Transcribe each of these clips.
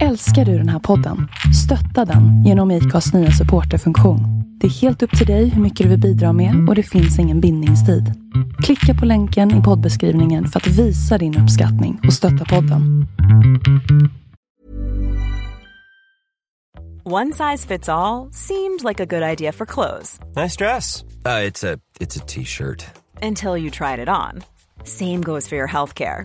Älskar du den här podden? Stötta den genom IKAs nya supporterfunktion. Det är helt upp till dig hur mycket du vill bidra med och det finns ingen bindningstid. Klicka på länken i poddbeskrivningen för att visa din uppskattning och stötta podden. One size fits all seemed like a good idea for clothes Nice dress. Uh, it's a it's a t-shirt. until you tried it on. Same goes for your healthcare.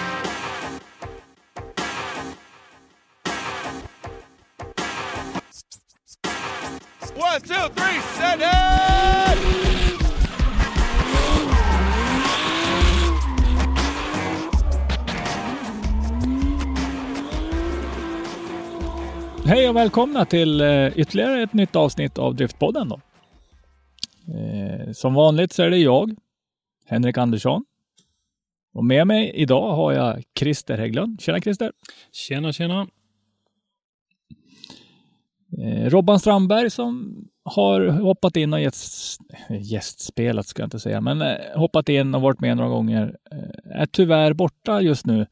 One, two, three, set it! Hej och välkomna till eh, ytterligare ett nytt avsnitt av Driftpodden. Då. Eh, som vanligt så är det jag, Henrik Andersson. Och med mig idag har jag Christer Hägglund. Tjena Christer! Tjena, tjena. Eh, Robban Strandberg som har hoppat in och gäst, gästspelat ska jag inte säga, men eh, hoppat in och varit med några gånger. Eh, är tyvärr borta just nu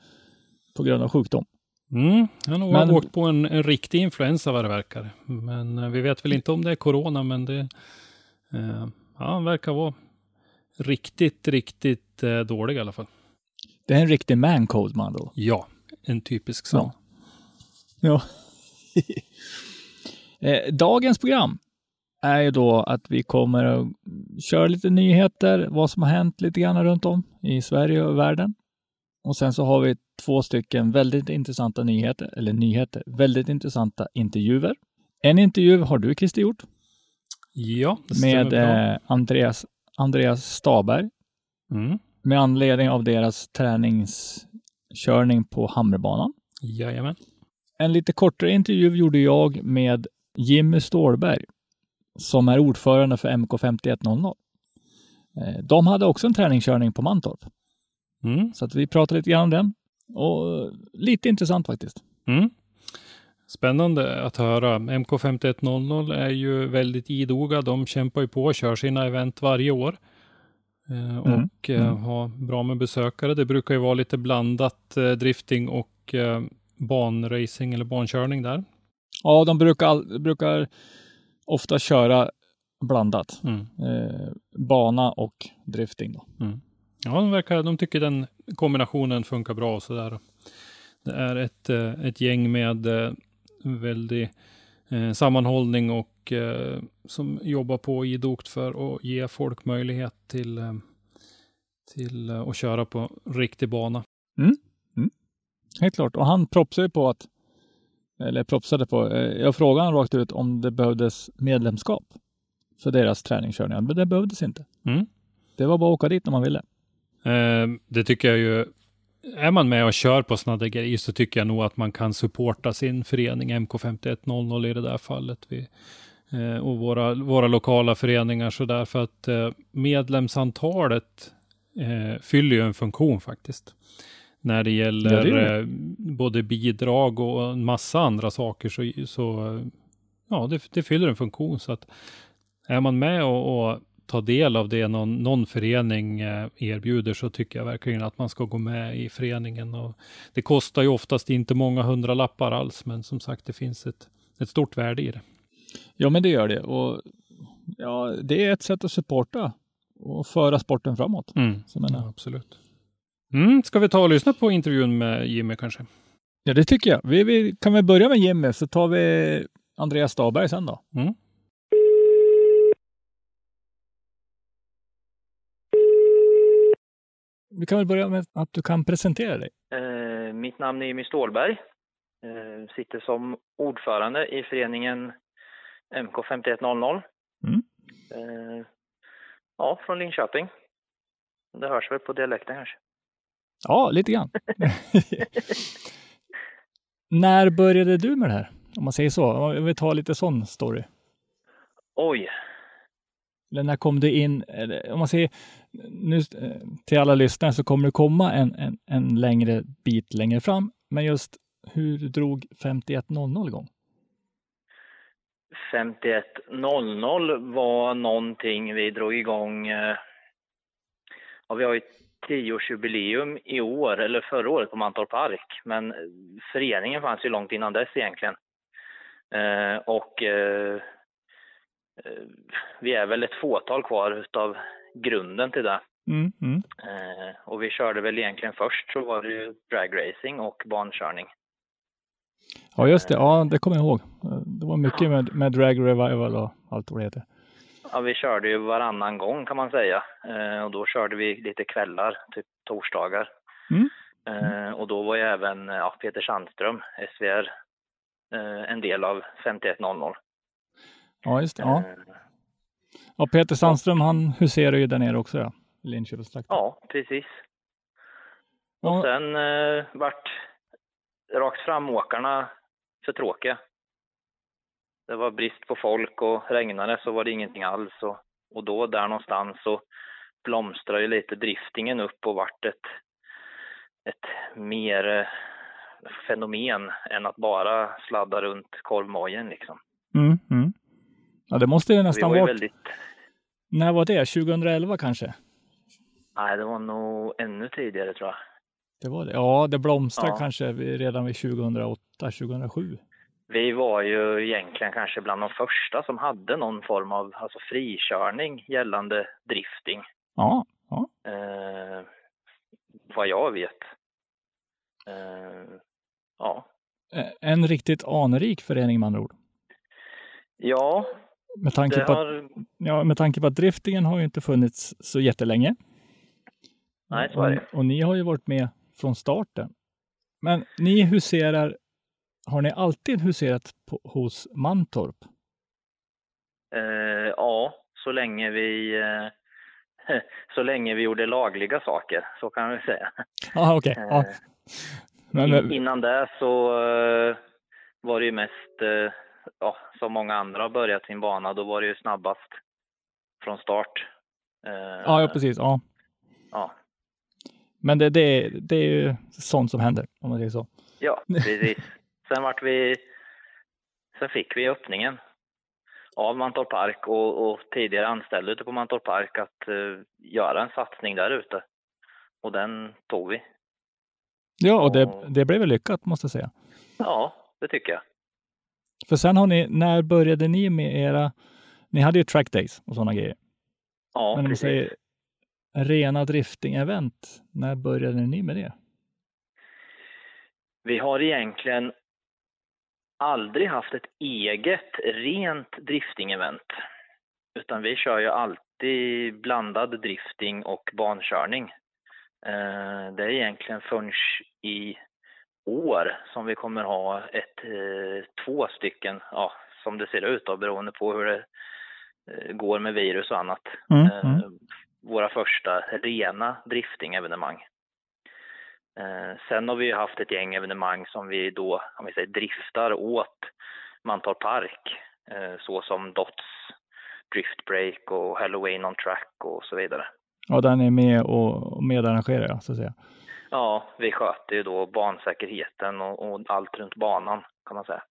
på grund av sjukdom. Mm, han har Men- åkt på en, en riktig influensa vad det verkar. Men vi vet väl inte om det är corona, men det eh, ja, han verkar vara riktigt, riktigt eh, dålig i alla fall. Det är en riktig man-code man då. Ja, en typisk sån. Ja. eh, dagens program är ju då att vi kommer att köra lite nyheter, vad som har hänt lite grann runt om i Sverige och världen. Och sen så har vi två stycken väldigt intressanta nyheter, eller nyheter, väldigt intressanta intervjuer. En intervju har du Christer gjort Ja, det med eh, Andreas, Andreas Staberg Mm. med anledning av deras träningskörning på Hamrebanan. Jajamän. En lite kortare intervju gjorde jag med Jimmy Stålberg som är ordförande för MK 5100. Eh, De hade också en träningskörning på Mantorp, Mm. så att vi pratade lite grann om den. Och lite intressant faktiskt. Mm. Spännande att höra. MK5100 är ju väldigt idoga. De kämpar ju på och kör sina event varje år. Eh, Mm. Och eh, Mm. har bra med besökare. Det brukar ju vara lite blandat drifting och banracing eller bankörning där. Ja, de brukar, brukar ofta köra blandat. Mm. Eh, bana och drifting. Då. Ja, de, verkar, de tycker den kombinationen funkar bra och sådär. Det är ett, eh, ett gäng med eh, väldig eh, sammanhållning och eh, som jobbar på idogt för att ge folk möjlighet till, eh, till att köra på riktig bana. Helt klart. Och han propsade på att, eller propsade på, eh, jag frågade han rakt ut om det behövdes medlemskap för deras träningskörningar, men det behövdes inte. Mm. Det var bara att åka dit när man ville. Eh, det tycker jag ju. Är man med och kör på sådana där grejer så tycker jag nog att man kan supporta sin förening MK5100 i det där fallet. Vi, eh, och våra, våra lokala föreningar så där för att eh, medlemsantalet eh, fyller ju en funktion faktiskt. När det gäller Ja, det eh, både bidrag och en massa andra saker så, så ja, det, det fyller en funktion. Så att är man med och, och tar del av det någon, någon förening eh, erbjuder så tycker jag verkligen att man ska gå med i föreningen. Och det kostar ju oftast inte många hundra lappar alls, men som sagt, det finns ett, ett stort värde i det. Ja, men det gör det. Och ja, det är ett sätt att supporta och föra sporten framåt. Så jag menar, Ja, absolut. Mm, ska vi ta och lyssna på intervjun med Jimmy kanske? ja, det tycker jag. Vi, vi kan väl börja med Jimmy, så tar vi Andreas Staberg sen då. Mm. Vi kan väl börja med att du kan presentera dig. Eh, mitt namn är Jimmy Stålberg. Eh, sitter som ordförande i föreningen MK5100. Mm. Eh, ja, från Linköping. Det hörs väl på dialekten kanske. Ja, lite grann. När började du med det här? Om man säger så. Om vi tar lite sån story. Oj. eller när kom det in, om man säger nu eh, till alla lyssnare så kommer det komma en, en, en längre bit längre fram, men just hur drog 5100 igång? 51.00 var någonting vi drog igång. eh, Ja, vi har ju tioårsjubileum i år, eller förra året på Mantorp Park, men föreningen fanns ju långt innan dess egentligen. Eh, och eh, eh, vi är väl ett fåtal kvar utav grunden till det. Mm, mm. Eh, och vi körde väl egentligen först så var det ju dragracing och bankörning. Ja, just det. Ja, det kommer jag ihåg. Det var mycket med, med Drag Revival och allt vad det heter. Ja, vi körde ju varannan gång kan man säga. Eh, och då körde vi lite kvällar, typ torsdagar. Mm. Eh, och då var ju även ja, Peter Sandström, SVR, eh, en del av 5100. Ja, just det. Ja. Eh, ja, Peter Sandström, han huserar ju där nere också, ja. Linköpingstrakten. ja, precis. Och Ja, sen eh, vart rakt framåkarna för tråkiga. Det var brist på folk och regnade så var det ingenting alls. Och, och då där någonstans så blomstrade ju lite driftingen upp och vart ett, ett mer eh, fenomen än att bara sladda runt korvmojen liksom. mm, mm. ja det måste ju nästan var ju vara... väldigt, När var det? 2011 kanske? nej det var nog ännu tidigare tror jag. Det var det. Ja, det blomstrade Ja. kanske redan vid 2008, 2007. Vi var ju egentligen kanske bland de första som hade någon form av alltså frikörning gällande drifting. Ja, ja. Eh, vad jag vet. Eh, ja. Eh, En riktigt anrik förening med andra ord. ja, Med tanke, på att, har... ja, med tanke på att driftingen har ju inte funnits så jättelänge. Nej, så är det. Och, och ni har ju varit med från starten. Men ni huserar, har ni alltid huserat på, hos Mantorp? Eh, ja, så länge vi eh, så länge vi gjorde lagliga saker, så kan vi säga. Ja, okej. Ja. Eh, Men, in, innan det så eh, var det ju mest, eh, ja, som många andra har börjat sin bana, då var det ju snabbast från start. Ja, ja, precis. Ja. Ja, Men det, det, det är ju sånt som händer, om man säger så. ja precis. Sen vart vi, sen fick vi öppningen av Mantorp Park och, och tidigare anställda ute på Mantorp Park att eh, göra en satsning där ute. Och den tog vi. Ja, och det, det blev väl lyckat, måste jag säga. Ja, det tycker jag. För sen har ni, när började ni med era, ni hade ju track days och sådana grejer. Ja, Men precis. säger rena drifting-event, när började ni med det? Vi har egentligen aldrig haft ett eget rent drifting-event. Utan vi kör ju alltid blandad drifting och bankörning. Eh, Det är egentligen förrän i år som vi kommer ha ett, eh, två stycken, ja, som det ser ut då, beroende på hur det eh, går med virus och annat. Mm, mm. Våra första rena drifting-evenemang. Eh, Sen har vi ju haft ett gäng evenemang som vi då, om vi säger driftar åt Mantorp Park, eh, så som Dots Drift Break och Halloween on Track och så vidare. Ja, ni är med och medarrangerar, ja, så att säga. Ja, vi sköter ju då bansäkerheten och, och allt runt banan kan man säga.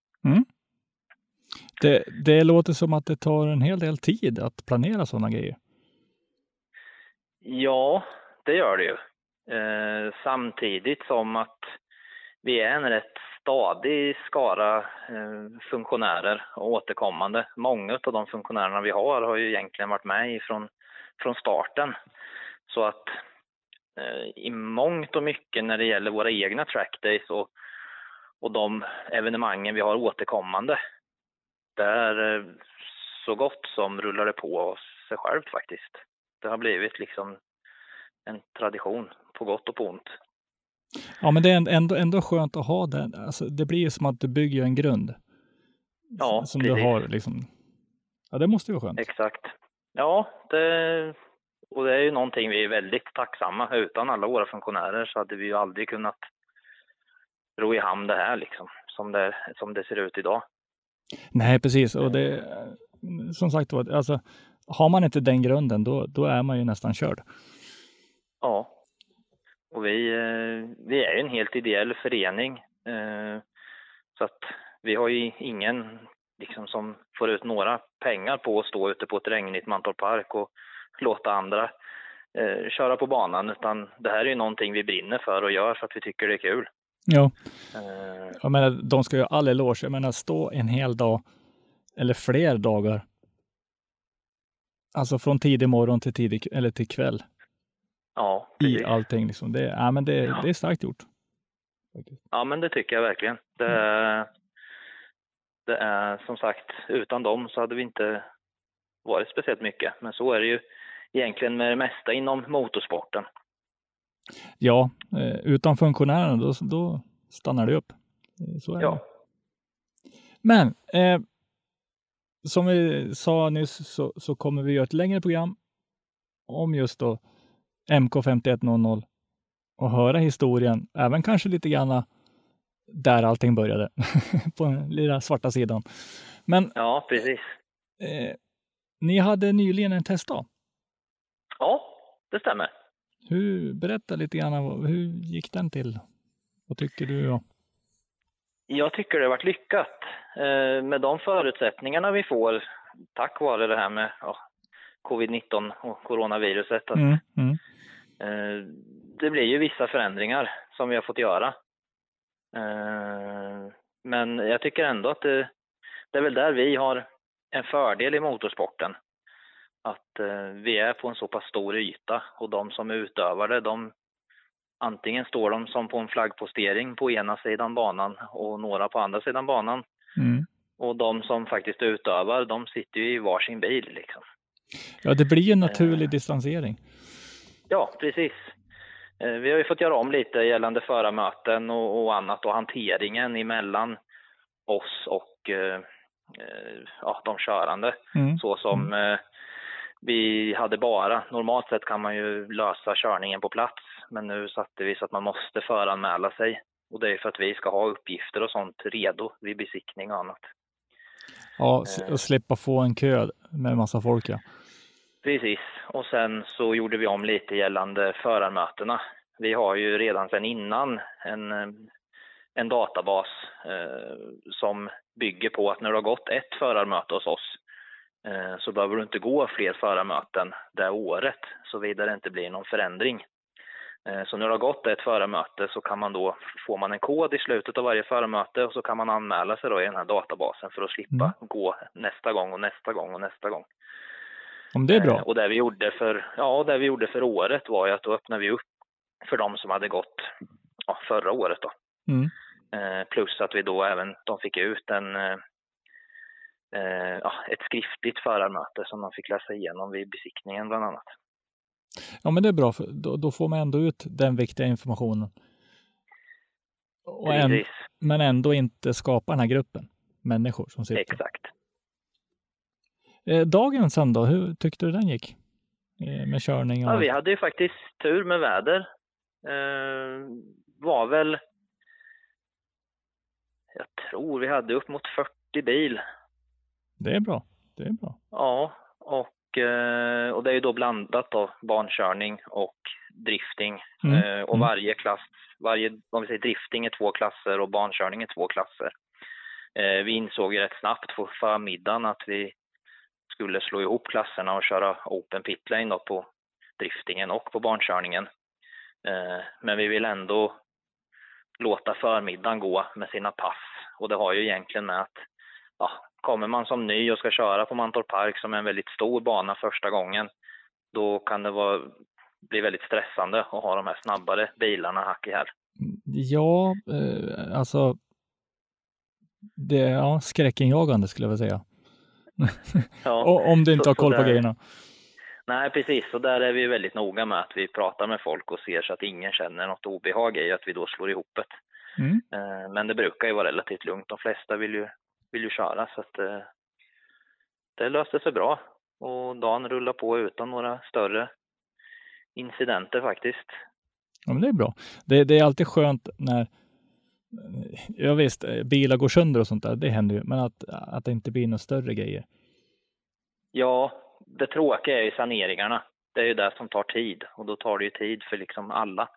Det, det låter som att det tar en hel del tid att planera sådana grejer. Ja, det gör det ju. Eh, samtidigt som att vi är en rätt stadig skara eh, funktionärer och återkommande. Många av de funktionärerna vi har har ju egentligen varit med ifrån, från starten. Så att eh, i mångt och mycket när det gäller våra egna trackdays och, och de evenemangen vi har återkommande, där eh, så gott som rullar det på sig självt faktiskt. Det har blivit liksom en tradition på gott och på ont. Ja, men det är ändå, ändå skönt att ha den. Alltså, det blir ju som att du bygger en grund. Ja, som precis. du har liksom. Ja, det måste ju vara skönt. Exakt. Ja, det, och det är ju någonting vi är väldigt tacksamma. Utan alla våra funktionärer så hade vi ju aldrig kunnat ro i hamn det här liksom, som det, som det ser ut idag. Nej, precis. Och det, som sagt var, alltså har man inte den grunden, då, då är man ju nästan körd. Ja. Och vi, eh, vi är ju en helt ideell förening. eh, Så att vi har ju ingen liksom, som får ut några pengar på att stå ute på ett regnigt Mantorp Park och låta andra eh, köra på banan. Utan det här är ju någonting vi brinner för och gör för att vi tycker det är kul. Ja. Eh, Jag menar, de ska ju ha all eloge. Jag menar, stå en hel dag eller fler dagar. Alltså från tidig morgon till tidig eller till kväll Ja, i allting. Liksom. Det, ja, men det, Ja. det är starkt gjort. Ja, men det tycker jag verkligen. Det är, det är som sagt, utan dem så hade vi inte varit speciellt mycket. Men så är det ju egentligen med det mesta inom motorsporten. Ja, eh, utan funktionärerna då, då stannar det upp. Eh, Så är Ja. det. Men eh, som vi sa nyss så, så kommer vi göra ett längre program om just då MK5100 och höra historien, även kanske lite granna där allting började, på den lilla svarta sidan. Men Ja, precis. eh, ni hade nyligen en testdag. Ja, det stämmer. Hur, berätta lite grann, hur gick den till? Vad tycker du? Då? Jag tycker det har varit lyckat. Eh, med de förutsättningarna vi får tack vare det här med ja, covid-19 och coronaviruset. Att, Mm, mm. Eh, det blir ju vissa förändringar som vi har fått göra. Eh, men jag tycker ändå att det, det är väl där vi har en fördel i motorsporten. Att eh, vi är på en så pass stor yta och de som utövar det, de antingen står de som på en flaggpostering på ena sidan banan och några på andra sidan banan. Mm. Och de som faktiskt utövar, de sitter ju i varsin bil liksom. Ja, det blir ju en naturlig distansering. Ja, precis. Eh, Vi har ju fått göra om lite gällande förarmöten och, och annat och hanteringen emellan oss och eh, eh, ja, de körande. Mm. Så som eh, vi hade bara, normalt sett kan man ju lösa körningen på plats, men nu satte vi så att man måste föranmäla sig. Och det är för att vi ska ha uppgifter och sånt redo vid besiktning och annat. Ja, s- och slippa få en kö med massa folk. Ja. Precis, och sen så gjorde vi om lite gällande förarmötena. Vi har ju redan sedan innan en, eh, en databas eh, som bygger på att när du har gått ett förarmöte hos oss eh, så behöver du inte gå fler förarmöten det året såvida det inte blir någon förändring. Eh, Så när du har gått ett förarmöte så kan man då, får man en kod i slutet av varje förarmöte och så kan man anmäla sig då i den här databasen för att slippa Mm. gå nästa gång och nästa gång och nästa gång. Om det är Eh, bra. Och det vi gjorde för, ja, det vi gjorde för året var ju att då öppnade vi upp för de som hade gått ja, förra året då. Mm. Eh, plus att vi då även, de fick ut en, eh, eh, ja, ett skriftligt förarmöte som de fick läsa igenom vid besiktningen bland annat. Ja, men det är bra. För då, då får man ändå ut den viktiga informationen. Och en, men ändå inte skapa den här gruppen människor som sitter. exakt. Eh, dagen sen då, hur tyckte du den gick? Eh, med körning och Ja, vi hade ju faktiskt tur med väder. Eh, var väl, jag tror vi hade upp mot 40 bil Det är bra. Det är bra. Ja, och, eh, och det är ju då blandat då, bankörning och drifting. Mm, Eh, Och mm. varje klass, varje, om vi säger drifting är två klasser och bankörning är två klasser. Eh, Vi insåg ju rätt snabbt på förmiddagen att vi skulle slå ihop klasserna och köra open pit lane då på driftingen och på barnkörningen. Eh, men vi vill ändå låta förmiddagen gå med sina pass. Och det har ju egentligen med att ja, kommer man som ny och ska köra på Mantorp Park som är en väldigt stor bana första gången, då kan det vara, bli väldigt stressande att ha de här snabbare bilarna hack i häl. Ja, eh, alltså. Det är ja, skräckinjagande skulle jag vilja säga. Ja, Och, om du inte så- har koll på där- grejerna. Nej, precis. Och där är vi väldigt noga med att vi pratar med folk och ser så att ingen känner något obehag i att vi då slår ihop det. Mm. Eh, Men det brukar ju vara relativt lugnt. De flesta vill ju, vill ju köra så att eh, det löste sig bra. Och dagen rullar på utan några större incidenter faktiskt. Ja, men det är bra. Det, det är alltid skönt när, ja visst, eh, bilar går sönder och sånt där, det händer ju, men att, att det inte blir några större grejer. Ja, det tråkiga är ju saneringarna. Det är ju det som tar tid och då tar det ju tid för liksom alla.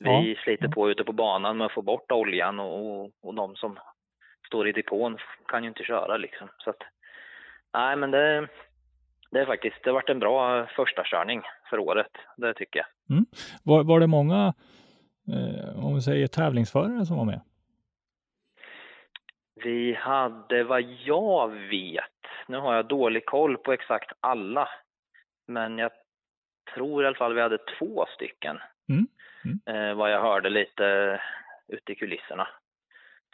Vi Ja. sliter på ute på banan med att få bort oljan och, och, och de som står i depån kan ju inte köra liksom. Så att, nej men det, det är faktiskt, det har varit en bra första körning för året. Det tycker jag. Var, var det många, om vi säger tävlingsförare som var med? Vi hade vad jag vet, nu har jag dålig koll på exakt alla, men jag tror i alla fall vi hade två stycken. Mm, Eh, vad jag hörde lite ute i kulisserna.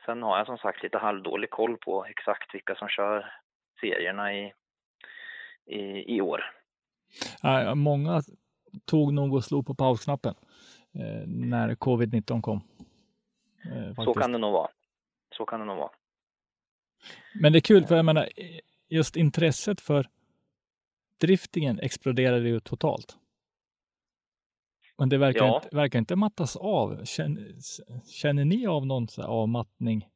Sen har jag som sagt lite halvdålig koll på exakt vilka som kör serierna i, i, i år. Många tog nog och slog på pausknappen eh, när covid-19 kom. Eh, Så faktiskt. kan det nog vara. Så kan det nog vara. Men det är kul, för jag menar, just intresset för driftingen exploderade ju totalt. Men det verkar, Ja. inte, verkar inte mattas av. Känner, känner ni av någon avmattning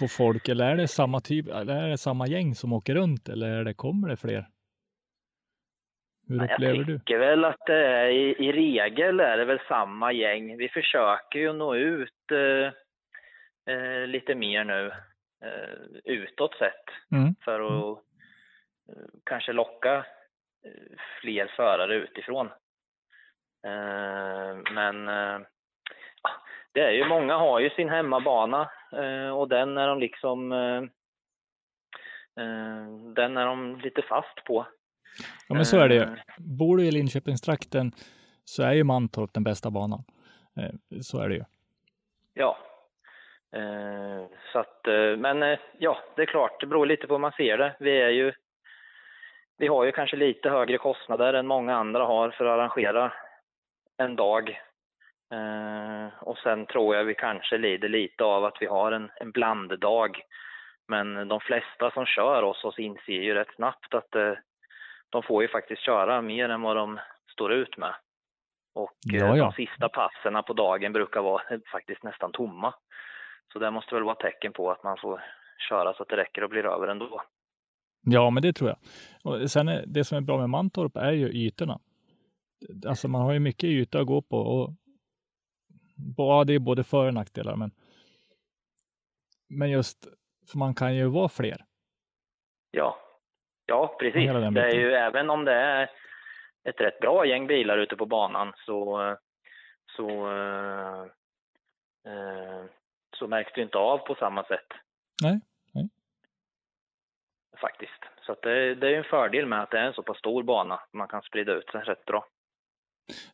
på folk? Eller är det samma typ, eller är det samma gäng som åker runt? Eller är det, kommer det fler? Hur upplever jag du? tycker väl att det är, i, i regel är det väl samma gäng. Vi försöker ju nå ut eh, eh, lite mer nu eh, utåt sett Mm. för att eh, kanske locka eh, fler förare utifrån. Eh, men ja, det är ju många har ju sin hemmabana och den är de liksom den är de lite fast på. Ja, men så är det ju. Eh, Bor du i Linköpingstrakten så är ju Mantorp den bästa banan. Eh, Så är det ju. Ja. Eh, så att, men ja, det är klart, det beror lite på hur man ser det. Vi är ju, vi har ju kanske lite högre kostnader än många andra har för att arrangera en dag. Och sen tror jag vi kanske lider lite av att vi har en, en blanddag. Men de flesta som kör oss, oss inser ju rätt snabbt att eh, de får ju faktiskt köra mer än vad de står ut med. Och eh, Ja, ja. de sista passerna på dagen brukar vara eh, faktiskt nästan tomma. Så det måste väl vara tecken på att man får köra så att det räcker och blir över ändå. Ja, men det tror jag. Och sen är, det som är bra med Mantorp är ju ytorna. Alltså man har ju mycket yta att gå på och ja, det är både för och nackdelar, men men just för man kan ju vara fler. Ja, ja precis. Det är ju även om det är ett rätt bra gäng bilar ute på banan så, så, eh, eh, så märks det inte av på samma sätt. Nej, nej. Faktiskt. Så det, det är ju en fördel med att det är en så pass stor bana. Man kan sprida ut sig rätt bra.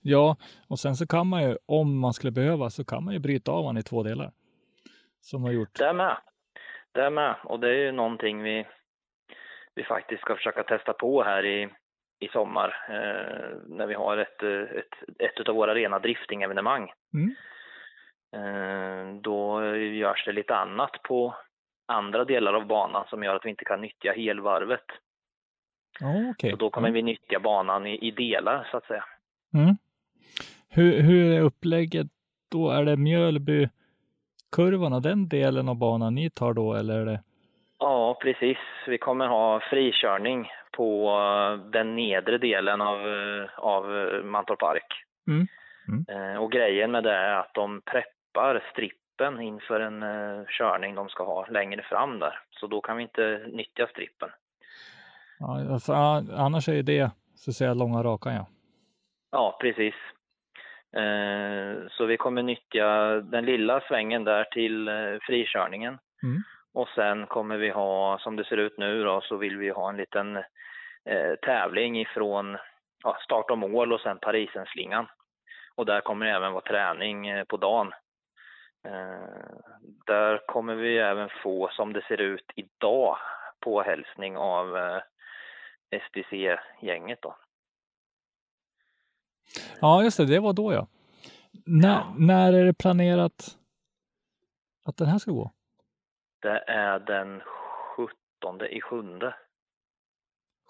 Ja, och sen så kan man ju, om man skulle behöva, så kan man ju bryta av den i två delar. Som har gjort. Det med. Det med. Och det är ju någonting vi, vi faktiskt ska försöka testa på här i, i sommar eh, när vi har ett, eh, ett, ett av våra rena driftingevenemang. Mm. Eh, då görs det lite annat på andra delar av banan som gör att vi inte kan nyttja helvarvet. Ja, okej. Så då kommer vi nyttja banan i, i delar så att säga. Mm. Hur, hur är upplägget då? Är det Mjölbykurvan och den delen av banan ni tar då, eller är det? Ja, precis. Vi kommer ha frikörning på eh, den nedre delen av, eh, av eh, Mantorp Park. Mm. Eh, Och grejen med det är att de preppar strippen inför en körning de ska ha längre fram där. Så då kan vi inte nyttja strippen. Ja, för a- annars är det så att säga långa rakan ja. Ja, precis. Så vi kommer nyttja den lilla svängen där till frikörningen. Mm. Och sen kommer vi ha, som det ser ut nu då, så vill vi ha en liten eh, tävling ifrån ja, start och mål och sen Parisenslingan. Och där kommer det även vara träning eh, på dagen. Eh, där kommer vi även få, som det ser ut idag, påhälsning av eh, STC-gänget då. Ja, just det, det var då ja. När, Ja. när är det planerat att den här ska gå? Det är den 17 i sjunde.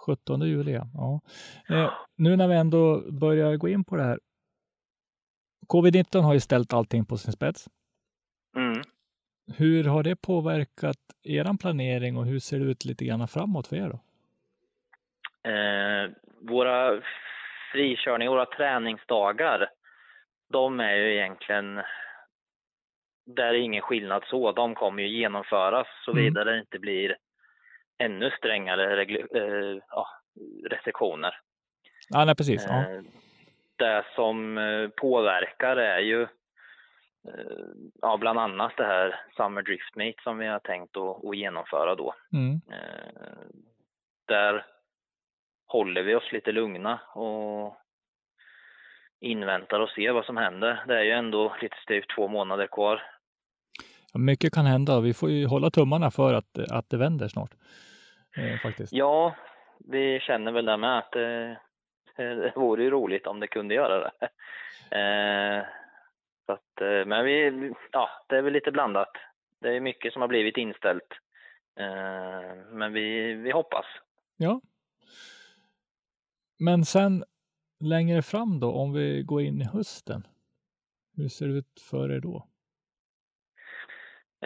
17 juli ja. ja. Eh, nu när vi ändå börjar gå in på det här. Covid-19 har ju ställt allting på sin spets. Mm. Hur har det påverkat er planering och hur ser det ut lite grann framåt för er då? Eh, våra frikörningar, våra träningsdagar, de är ju egentligen, där är ingen skillnad så. De kommer ju genomföras såvida Mm. det inte blir ännu strängare eh, ja, restriktioner. Ja, nej, precis. Ja. Eh, Det som eh, påverkar är ju ja, bland annat det här Summer Drift Meet som vi har tänkt att, att genomföra då. Mm. Där håller vi oss lite lugna och inväntar och ser vad som händer. Det är ju ändå lite styvt två månader kvar. Ja, mycket kan hända. Vi får ju hålla tummarna för att, att det vänder snart. Eh, faktiskt. Ja, vi känner väl det med att det, det vore ju roligt om det kunde göra det. Eh, så att, eh, men vi, ja, det är väl lite blandat. Det är mycket som har blivit inställt. Eh, men vi, vi hoppas. Ja. Men sen längre fram då, om vi går in i hösten. Hur ser det ut för er då?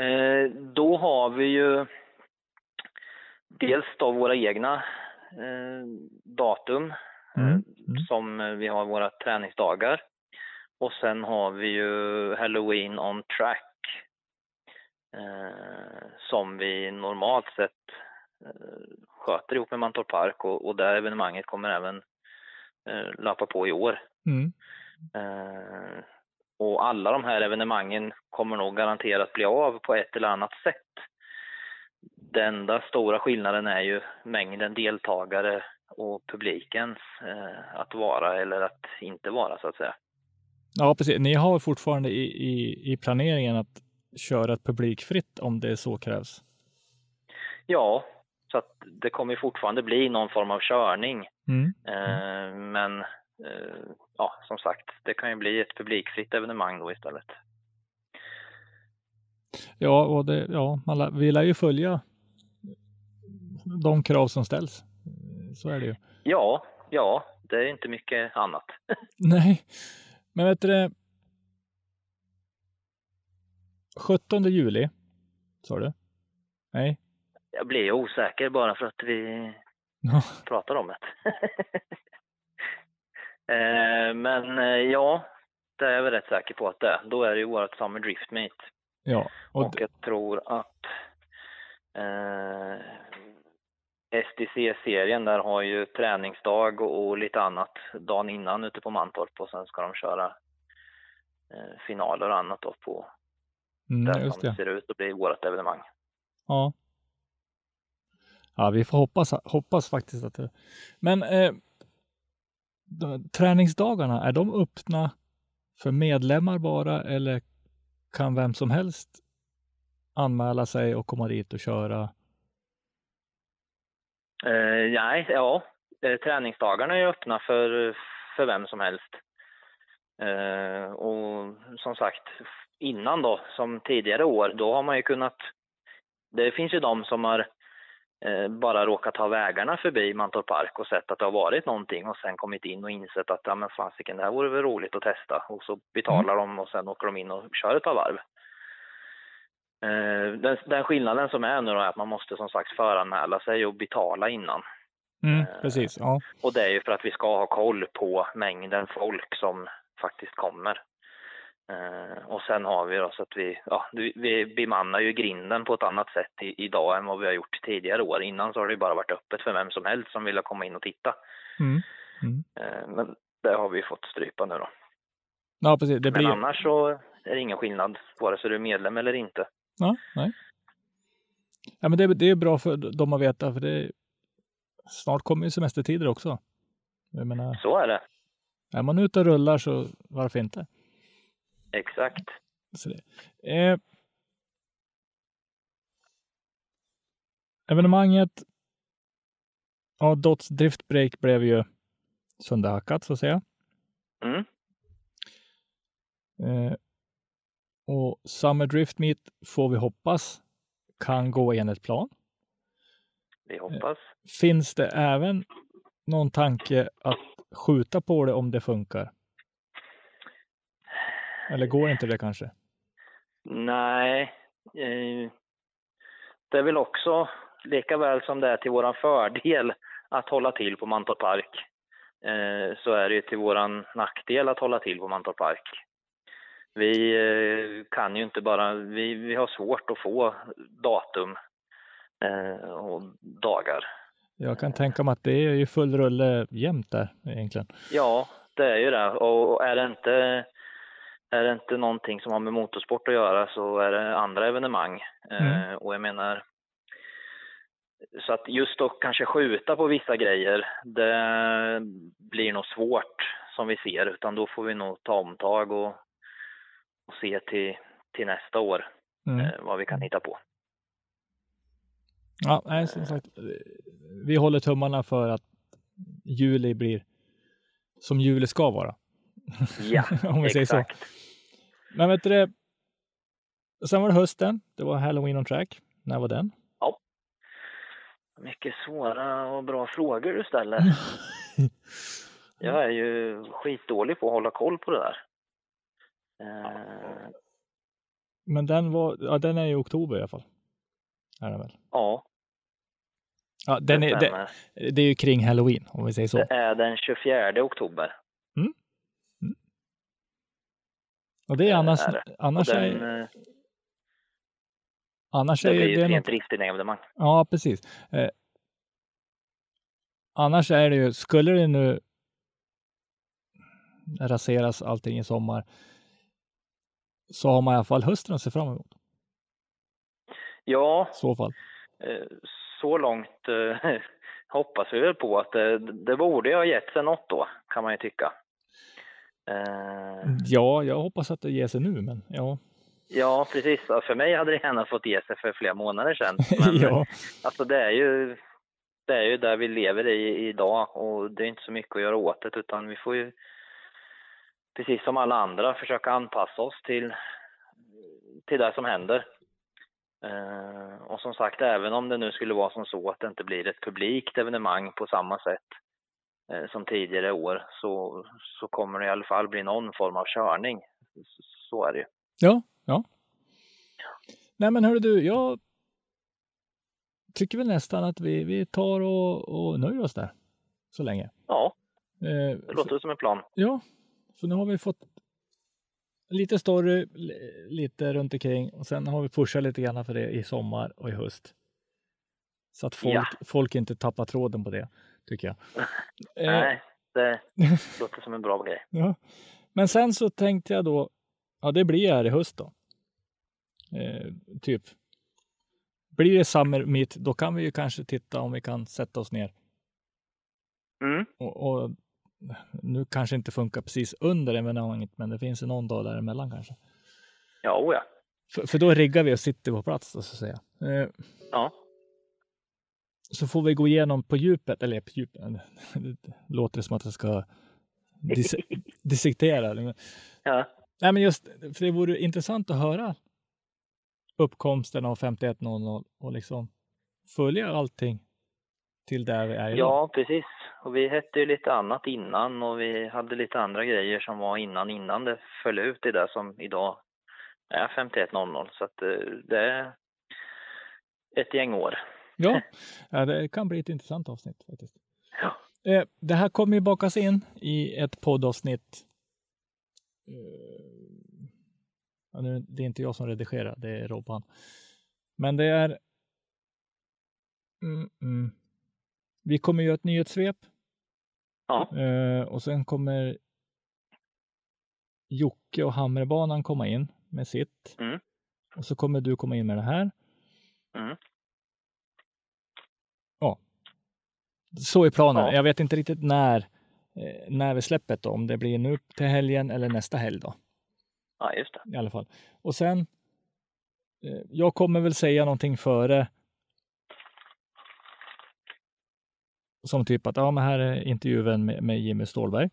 Eh, då har vi ju dels då våra egna eh, datum Mm. eh, Mm. som eh, vi har våra träningsdagar. Och sen har vi ju Halloween on track eh, som vi normalt sett eh, sköter ihop med Mantorp Park och, och det evenemanget kommer även eh, lappa på i år. Mm. Och alla de här evenemangen kommer nog garanterat bli av på ett eller annat sätt. Den enda stora skillnaden är ju mängden deltagare och publikens eh, att vara eller att inte vara så att säga. Ja, precis. Ni har fortfarande i, i, i planeringen att köra ett publikfritt om det så krävs. Ja, så att det kommer fortfarande bli någon form av körning. Mm. Eh, men ja, som sagt, det kan ju bli ett publikfritt evenemang då istället. Ja, och det, ja, man vi lär ju följa de krav som ställs. Så är det ju. Ja, ja, det är inte mycket annat. Nej, men vet du det? 17 juli, sa du? Nej? Jag blir osäker bara för att vi pratar om det. Eh, Men eh, ja, det är jag väl rätt säker på att det är. Då är det ju vårt Summer Drift Meet. Ja, och, Och jag tror att eh, STC-serien där har ju träningsdag och, och lite annat dagen innan ute på Mantorp och sen ska de köra eh, finaler och annat då på mm, det just det. ser ut att bli vårt evenemang. Ja. Ja, vi får hoppas, hoppas faktiskt att det... Men eh, de, träningsdagarna, är de öppna för medlemmar bara eller kan vem som helst anmäla sig och komma dit och köra? Eh, nej, ja, eh, träningsdagarna är öppna för, för vem som helst. Eh, och som sagt, innan då, som tidigare år, då har man ju kunnat... Det finns ju de som har bara råkat ha vägarna förbi Mantorp Park och sett att det har varit någonting och sen kommit in och insett att ja men fasiken, det här vore väl roligt att testa. Och så betalar de och sen åker de in och kör ett par varv. Eh, den, den skillnaden som är nu då är att man måste som sagt föranmäla sig och betala innan. Mm, Eh, precis, ja. Och det är ju för att vi ska ha koll på mängden folk som faktiskt kommer. Eh, och sen har vi då så att vi, ja, vi- bemannar ju grinden på ett annat sätt i, idag än vad vi har gjort tidigare år. Innan så har det bara varit öppet för vem som helst som ville komma in och titta. Mm. Mm. Eh, men det har vi fått strypa nu då. Ja, precis. Det Men blir... annars så är det ingen skillnad vare sig du är medlem eller inte. Ja, nej. Ja, men det, det är bra för dem att veta, för det snart kommer ju semestertider också. Menar, Så är det. är man ute och rullar så varför inte? Exakt. Så det. Eh, evenemanget, ja, Dots Drift Break blev ju sönderhackat så att säga. Mm. Eh, och Summer Drift Meet får vi hoppas kan gå enligt plan. Vi hoppas. Finns det även någon tanke att skjuta på det om det funkar? Eller går inte det kanske? Nej, eh, det är väl också lika väl som det är till våran fördel att hålla till på Mantorp Park eh, så är det ju till våran nackdel att hålla till på Mantorp Park. Vi eh, kan ju inte bara, vi, vi har svårt att få datum och dagar. Jag kan tänka mig att det är ju full rulle jämt där egentligen. Ja, det är ju det. Och är det inte, är det inte någonting som har med motorsport att göra så är det andra evenemang. Mm. Eh, och jag menar, så att just att kanske skjuta på vissa grejer, det blir nog svårt som vi ser, utan då får vi nog ta omtag och, och se till, till nästa år Mm. eh, vad vi kan hitta på. Ja, nej, som sagt, vi håller tummarna för att juli blir som juli ska vara. Ja, Om vi säger så. exakt. Men vet du det? Sen var det hösten. Det var Halloween on track. När var den? Mycket svåra och bra frågor du ställer. Jag är ju skitdålig på att hålla koll på det där. Eh, Men den var, ja den är i oktober i alla fall. Är den väl? ja, Ja, den det är, det, stämmer. det är ju kring Halloween om vi säger så. Det är den 24 oktober. Och det är annars, är det. annars och är, den, eh, annars det är blir ju det ett rent drifting-evenemang. Ja, precis. Eh, annars är det ju, skulle det nu raseras allting i sommar så har man i alla fall hösten att se fram emot. Ja, så fall. eh, så långt eh, hoppas vi väl på att det, det borde ha gett sig något då, kan man ju tycka. Eh, Ja, jag hoppas att det ger sig nu, men ja. ja, precis. För mig hade det gärna fått ge sig för flera månader sedan. Men ja. alltså det är ju det är ju där vi lever i idag och det är inte så mycket att göra åt det utan vi får ju precis som alla andra försöka anpassa oss till, till det som händer. Eh, och som sagt, även om det nu skulle vara som så att det inte blir ett publikt evenemang på samma sätt som tidigare år så, så kommer det i alla fall bli någon form av körning. Så, är det ju. Ja, ja. Nej, men hörru du, jag tycker väl nästan att vi, vi tar och, och nöjer oss där så länge. Ja, Eh, det låter som en plan. Ja, för nu har vi fått lite story, li- lite runt omkring och sen har vi pushat lite grann för det i sommar och i höst. Så att folk, Ja. folk inte tappar tråden på det, tycker jag. Eh, Nej, det låter som en bra grej. ja. Men sen så tänkte jag då, ja det blir här i höst då. Eh, typ. Blir det Summer Meet, då kan vi ju kanske titta om vi kan sätta oss ner Mm. och, och nu kanske inte funkar precis under evenemanget, men det finns ju någon dag däremellan kanske. Ja, oh ja. För, för då riggar vi och sitter på plats, så att säga. Eh, Ja. Så får vi gå igenom på djupet, eller på djupet, det låter som att jag ska dis dissektera. Men, ja. nej, men just, för det vore intressant att höra uppkomsten av 5100 och liksom följa allting till där vi är idag. Ja, precis. Och vi hette ju lite annat innan och vi hade lite andra grejer som var innan innan det föll ut i det som idag är 5100. Så att eh, det är ett gäng år. Ja, det kan bli ett intressant avsnitt faktiskt. Ja. Eh, Det här kommer ju bakas in i ett poddavsnitt. Eh, det är inte jag som redigerar, det är Robban. Men det är... Mm, mm. Vi kommer göra ett nyhetssvep Ja, eh, och sen kommer Jocke och Hamrebanan komma in med sitt. Mm. Och så kommer du komma in med det här. Mm. Ja. Så är planen. Ja. Jag vet inte riktigt när, eh, när vi släpper det, om det blir nu till helgen eller nästa helg då, ja just det. i alla fall. Och sen, eh, jag kommer väl säga någonting före. Som typ att, ja men här är intervjun med, med Jimmy Stålberg.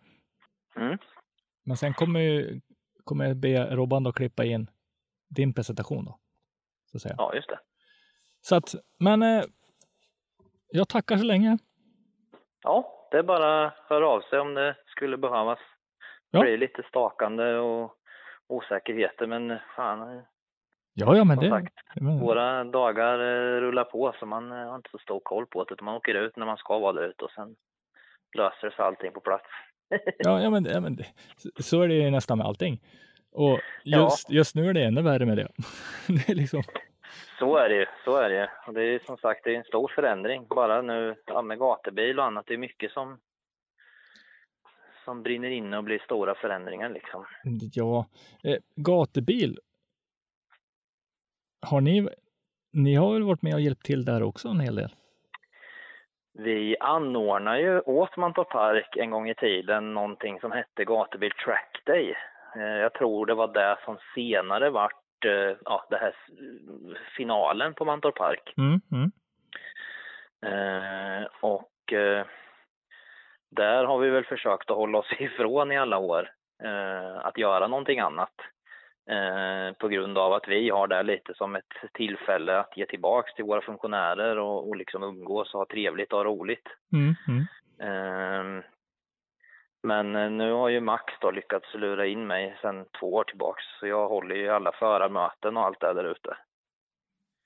Mm. Men sen kommer, ju- kommer jag be Robban då klippa in din presentation då. Så att säga. Ja, just det. Så att, men eh, jag tackar så länge. Ja, det är bara att höra av sig om det skulle behövas. Ja. Det blir lite stakande och osäkerheter men fan, Ja, ja, men det... sagt, men, Våra dagar eh, rullar på så man eh, har inte så stor koll på det utan man åker ut när man ska vara där ute och sen löser sig allting på plats. ja, ja, men, ja, men så- är det ju nästan med allting. Och Ja. just, just nu är det ännu värre med det. det är liksom, Så är det ju, så är det. Och det är som sagt det är en stor förändring. Bara nu ja, med gatubil och annat, det är mycket som som brinner inne och blir stora förändringar liksom. ja, eh, gatubil. Har ni, ni har väl varit med och hjälpt till där också en hel del? Vi anordnar ju åt Mantorp Park en gång i tiden någonting som hette Gatubil Track Day. Eh, Jag tror det var det som senare vart ja, det här finalen på Mantorp Park. Mm, mm. Eh, och eh, där har vi väl försökt att hålla oss ifrån i alla år eh, att göra någonting annat. Eh, på grund av att vi har det lite som ett tillfälle att ge tillbaks till våra funktionärer och, och liksom umgås och ha trevligt och ha roligt. Mm, mm. Ehm, Men eh, nu har ju Max då lyckats lura in mig sedan två år tillbaks så jag håller ju alla förarmöten och allt det där ute.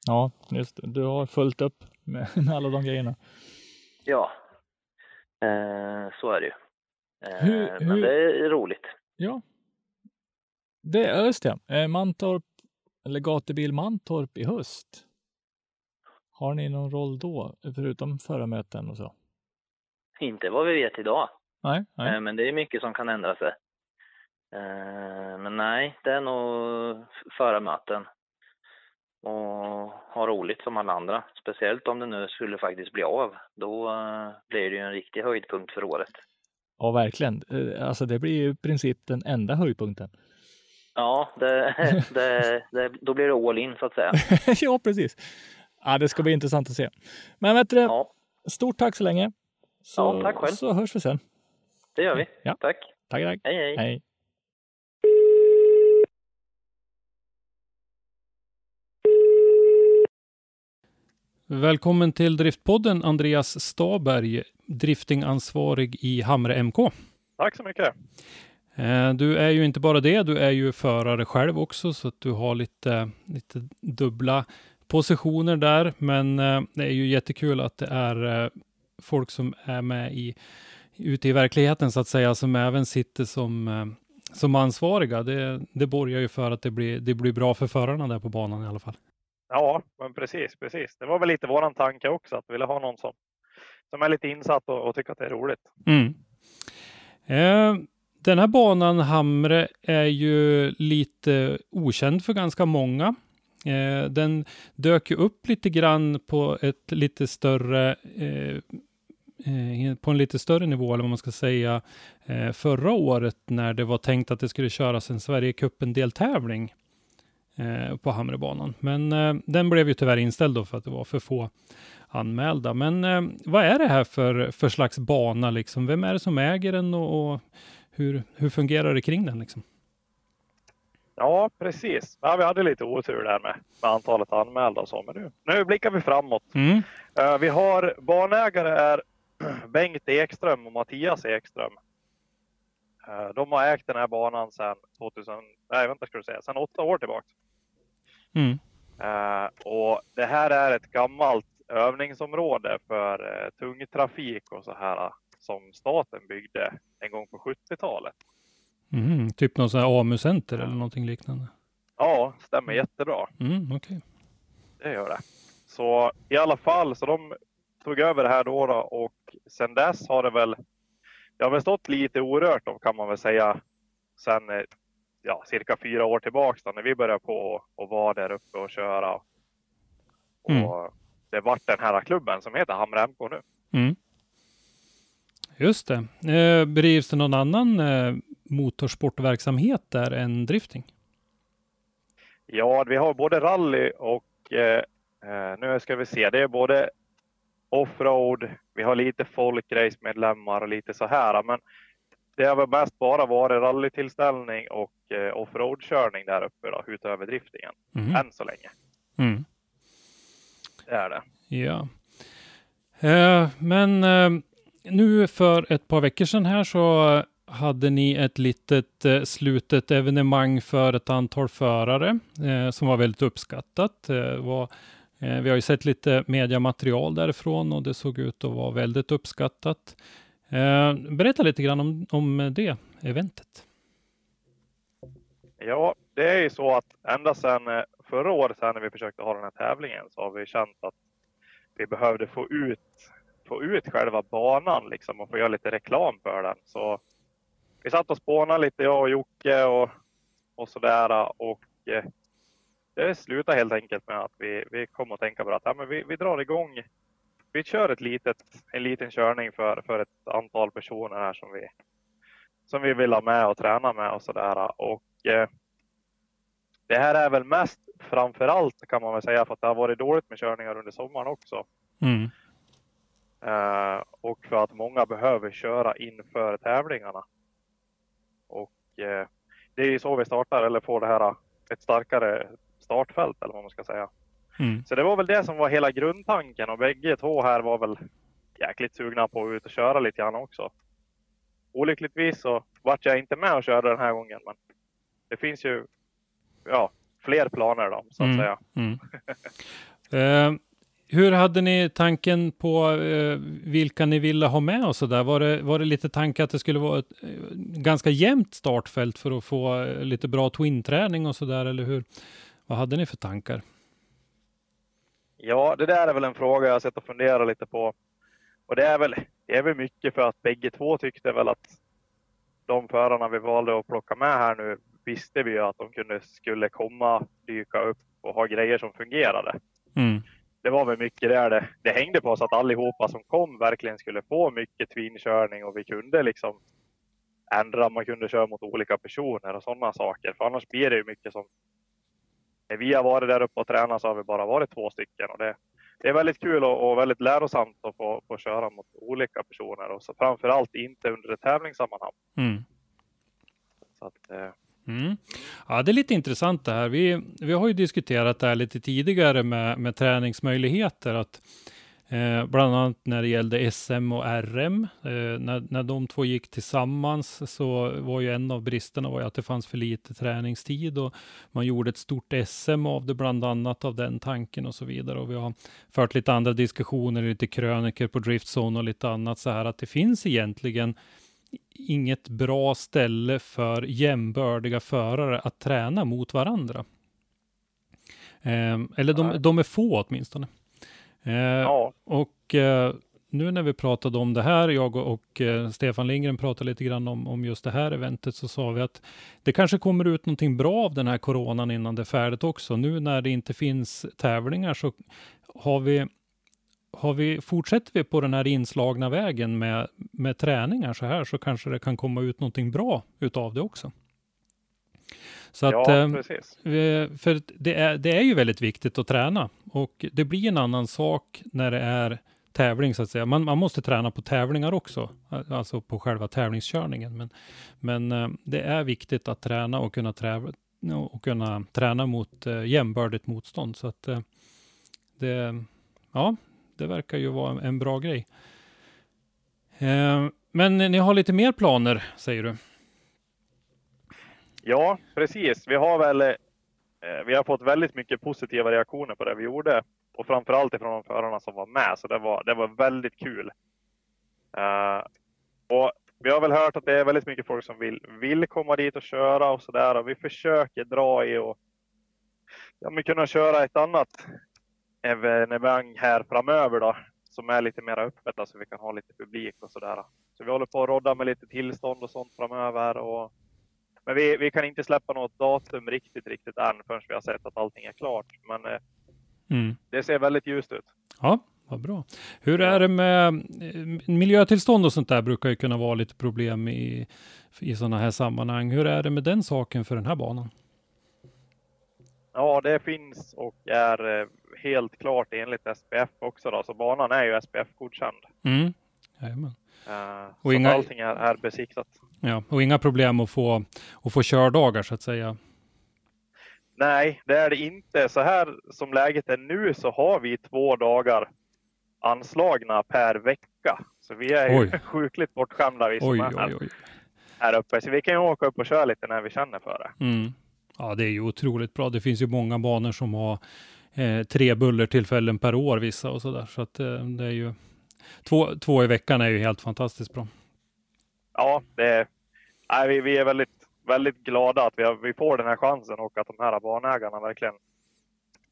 Ja, just det. Du har fullt upp med, med alla de grejerna. Ja, eh, så är det ju. Eh, Hur- Men hur- det är roligt. Ja. Det, ja, just det. Eh, Mantorp, eller gatubil Mantorp i höst. Har ni någon roll då, förutom förarmöten och så? Inte vad vi vet idag, Nej, nej. eh, men det är mycket som kan ändra sig. Eh, Men nej, det är nog förarmöten och ha roligt som alla andra. Speciellt om det nu skulle faktiskt bli av. Då eh, blir det ju en riktig höjdpunkt för året. Ja, verkligen. Alltså det blir ju i princip den enda höjdpunkten. Ja, det, det, det, då blir det all in så att säga. ja, precis. Ja, det ska bli intressant att se. Men vet du, Ja, stort tack så länge. Så, Ja, tack själv. Så hörs vi sen. det gör vi. Ja. Tack. Tack, tack. Hej, hej. Hej. Välkommen till Driftpodden Andreas Staberg, driftingansvarig i Hamre MK. Tack så mycket. Eh, Du är ju inte bara det, du är ju förare själv också, så att du har lite, lite dubbla positioner där. Men eh, det är ju jättekul att det är eh, folk som är med i, ute i verkligheten så att säga, som även sitter som, eh, som ansvariga. Det, det borgar ju för att det blir, det blir bra för förarna där på banan i alla fall. Ja, men precis, precis. Det var väl lite våran tanke också att vi ville ha någon som, som är lite insatt och, och tycker att det är roligt. Mm. Eh, den här banan Hamre är ju lite okänd för ganska många. Eh, den dök ju upp lite grann på ett lite större eh, eh, på en lite större nivå, eller vad man ska säga, eh, förra året när det var tänkt att det skulle köras en Sverigecupen-deltävling eh, på Hamrebanan. Men eh, den blev ju tyvärr inställd då för att det var för få anmälda. Men eh, vad är det här för, för slags bana liksom? Vem är det som äger den och, och hur, hur fungerar det kring den liksom? Ja, precis. Ja, vi hade lite otur där med, med antalet anmälda och så, men nu, nu blickar vi framåt. Mm. Eh, vi har banägare är Bengt Ekström och Mattias Ekström. Eh, de har ägt den här banan sedan 2000, nej vänta ska du säga, sedan åtta år tillbaka. Mm. Eh, och det här är ett gammalt övningsområde för uh, tung trafik och så här eh, som staten byggde en gång på 70-talet. Mm. Typ någon sån här AMU-center eller någonting liknande? Ja, stämmer jättebra. Mm, okej. Det gör det. Så i alla fall, så de tog över det här då, då och sen dess har det väl, det har väl stått lite orört om kan man väl säga sen eh, ja, cirka fyra år tillbaks då, när vi började på och vara där uppe och köra. Och Mm. det vart den här klubben som heter Hamre MK nu. Mm. Just det. Eh, bedrivs det någon annan eh, motorsportverksamhet där än drifting? Ja, vi har både rally och eh, nu ska vi se, det är både offroad, vi har lite folkrace-medlemmar och lite så här. Men det har väl mest bara varit rallytillställning och eh, offroad-körning där uppe då, utöver driftingen. Mm. Än så länge. Mm. Det är det. Ja. Eh, men eh, nu för ett par veckor sedan här så hade ni ett litet eh, slutet evenemang för ett antal förare eh, som var väldigt uppskattat. Eh, var, Eh, vi har ju sett lite mediamaterial därifrån och det såg ut att vara väldigt uppskattat. Eh, berätta lite grann om, om det eventet. Ja, det är ju så att ända sedan eh, förra året här när vi försökte ha den här tävlingen så har vi känt att vi behövde få ut, få ut själva banan liksom och få göra lite reklam för den. Så vi satt och spånade lite, jag och Jocke och, och sådär. Och eh, det slutade helt enkelt med att vi, vi kom att tänka på att ja, men vi, vi drar igång. Vi kör ett litet, en liten körning för, för ett antal personer här som vi, som vi vill ha med och träna med och sådär. Och eh, det här är väl mest framför allt kan man väl säga för att det har varit dåligt med körningar under sommaren också. Mm. Eh, och för att många behöver köra inför tävlingarna. Och eh, det är ju så vi startar eller får det här ett starkare startfält eller vad man ska säga. Mm. Så det var väl det som var hela grundtanken och bägge två här var väl jäkligt sugna på att ut och köra lite grann också. Olyckligtvis så vart jag inte med och körde den här gången men det finns ju ja, fler planer då så att Mm. säga. Mm. Eh, hur hade ni tanken på eh, vilka ni ville ha med och så där? Var det, var det lite tanke att det skulle vara ett eh, ganska jämnt startfält för att få eh, lite bra twin-träning och så där, eller hur? Vad hade ni för tankar? Ja, det där är väl en fråga jag har sett och funderat lite på. Och det är väl, det är väl mycket för att bägge två tyckte väl att de förarna vi valde att plocka med här nu visste vi ju att de kunde, skulle komma, dyka upp och ha grejer som fungerade. Mm. Det var väl mycket där det, det hängde på oss att allihopa som kom verkligen skulle få mycket twinkörning och vi kunde liksom ändra, man kunde köra mot olika personer och sådana saker. För annars blir det ju mycket som när vi har varit där uppe och tränat så har vi bara varit två stycken och det, det är väldigt kul och, och väldigt lärosamt att få, få köra mot olika personer och så framförallt inte under ett tävlingssammanhang. Mm. Så att, eh, Mm. Ja, det är lite intressant det här. Vi, vi har ju diskuterat det här lite tidigare med, med träningsmöjligheter. Att, eh, bland annat när det gällde SM och RM. Eh, när, när de två gick tillsammans så var ju en av bristerna var ju att det fanns för lite träningstid och man gjorde ett stort SM av det, bland annat av den tanken och så vidare. Och vi har fört lite andra diskussioner, lite kröniker på Driftzone och lite annat så här att det finns egentligen inget bra ställe för jämbördiga förare att träna mot varandra. Eh, eller de, de är få åtminstone. Eh, ja, och eh, nu när vi pratade om det här, jag och, och eh, Stefan Lindgren pratade lite grann om, om just det här eventet, så sa vi att det kanske kommer ut någonting bra av den här coronan innan det är färdigt också. Nu när det inte finns tävlingar så har vi har vi, fortsätter vi på den här inslagna vägen med, med träningar så här så kanske det kan komma ut någonting bra utav det också. Så att, ja eh, precis. För det är, det är ju väldigt viktigt att träna och det blir en annan sak när det är tävling så att säga. Man, man måste träna på tävlingar också, alltså på själva tävlingskörningen. Men, men eh, det är viktigt att träna och kunna, träva, och kunna träna mot eh, jämbördigt motstånd. Så att det, ja, det verkar ju vara en, bra grej. Men ni har lite mer planer, säger du? Ja, precis. Vi har väl eh, vi har fått väldigt mycket positiva reaktioner på det vi gjorde och framförallt ifrån de förarna som var med. Så det var, det var väldigt kul. Uh, och vi har väl hört att det är väldigt mycket folk som vill, vill komma dit och köra och så där. Och vi försöker dra i och ja, men kunna köra ett annat evenemang här framöver då som är lite mer öppet, alltså vi kan ha lite publik och sådär. Så vi håller på att rodda med lite tillstånd och sånt framöver. Och, men vi, vi kan inte släppa något datum riktigt, riktigt än förrän vi har sett att allting är klart. Men eh, Mm. det ser väldigt ljust ut. Ja, vad bra. Hur är det med eh, miljötillstånd och sånt där brukar ju kunna vara lite problem i, i sådana här sammanhang. Hur är det med den saken för den här banan? Ja, det finns och är eh, helt klart enligt SPF också då, så banan är ju SPF-godkänd. Mm. Jajamän. Uh, Och inga- allting är, är besiktat. Ja, och inga problem att få, att få kördagar så att säga. Nej, det är det inte. Så här som läget är nu så har vi två dagar anslagna per vecka. Så vi är ju Oj. sjukligt bortskämda vi som Oj, är här. oj, oj. här uppe. Så vi kan ju åka upp och köra lite när vi känner för det. Mm. Ja, det är ju otroligt bra. Det finns ju många banor som har eh, tre bullertillfällen per år vissa och så där. Så att eh, det är ju två, två i veckan är ju helt fantastiskt bra. Ja, det, nej, vi, vi är väldigt, väldigt glada att vi, har, vi får den här chansen och att de här banägarna verkligen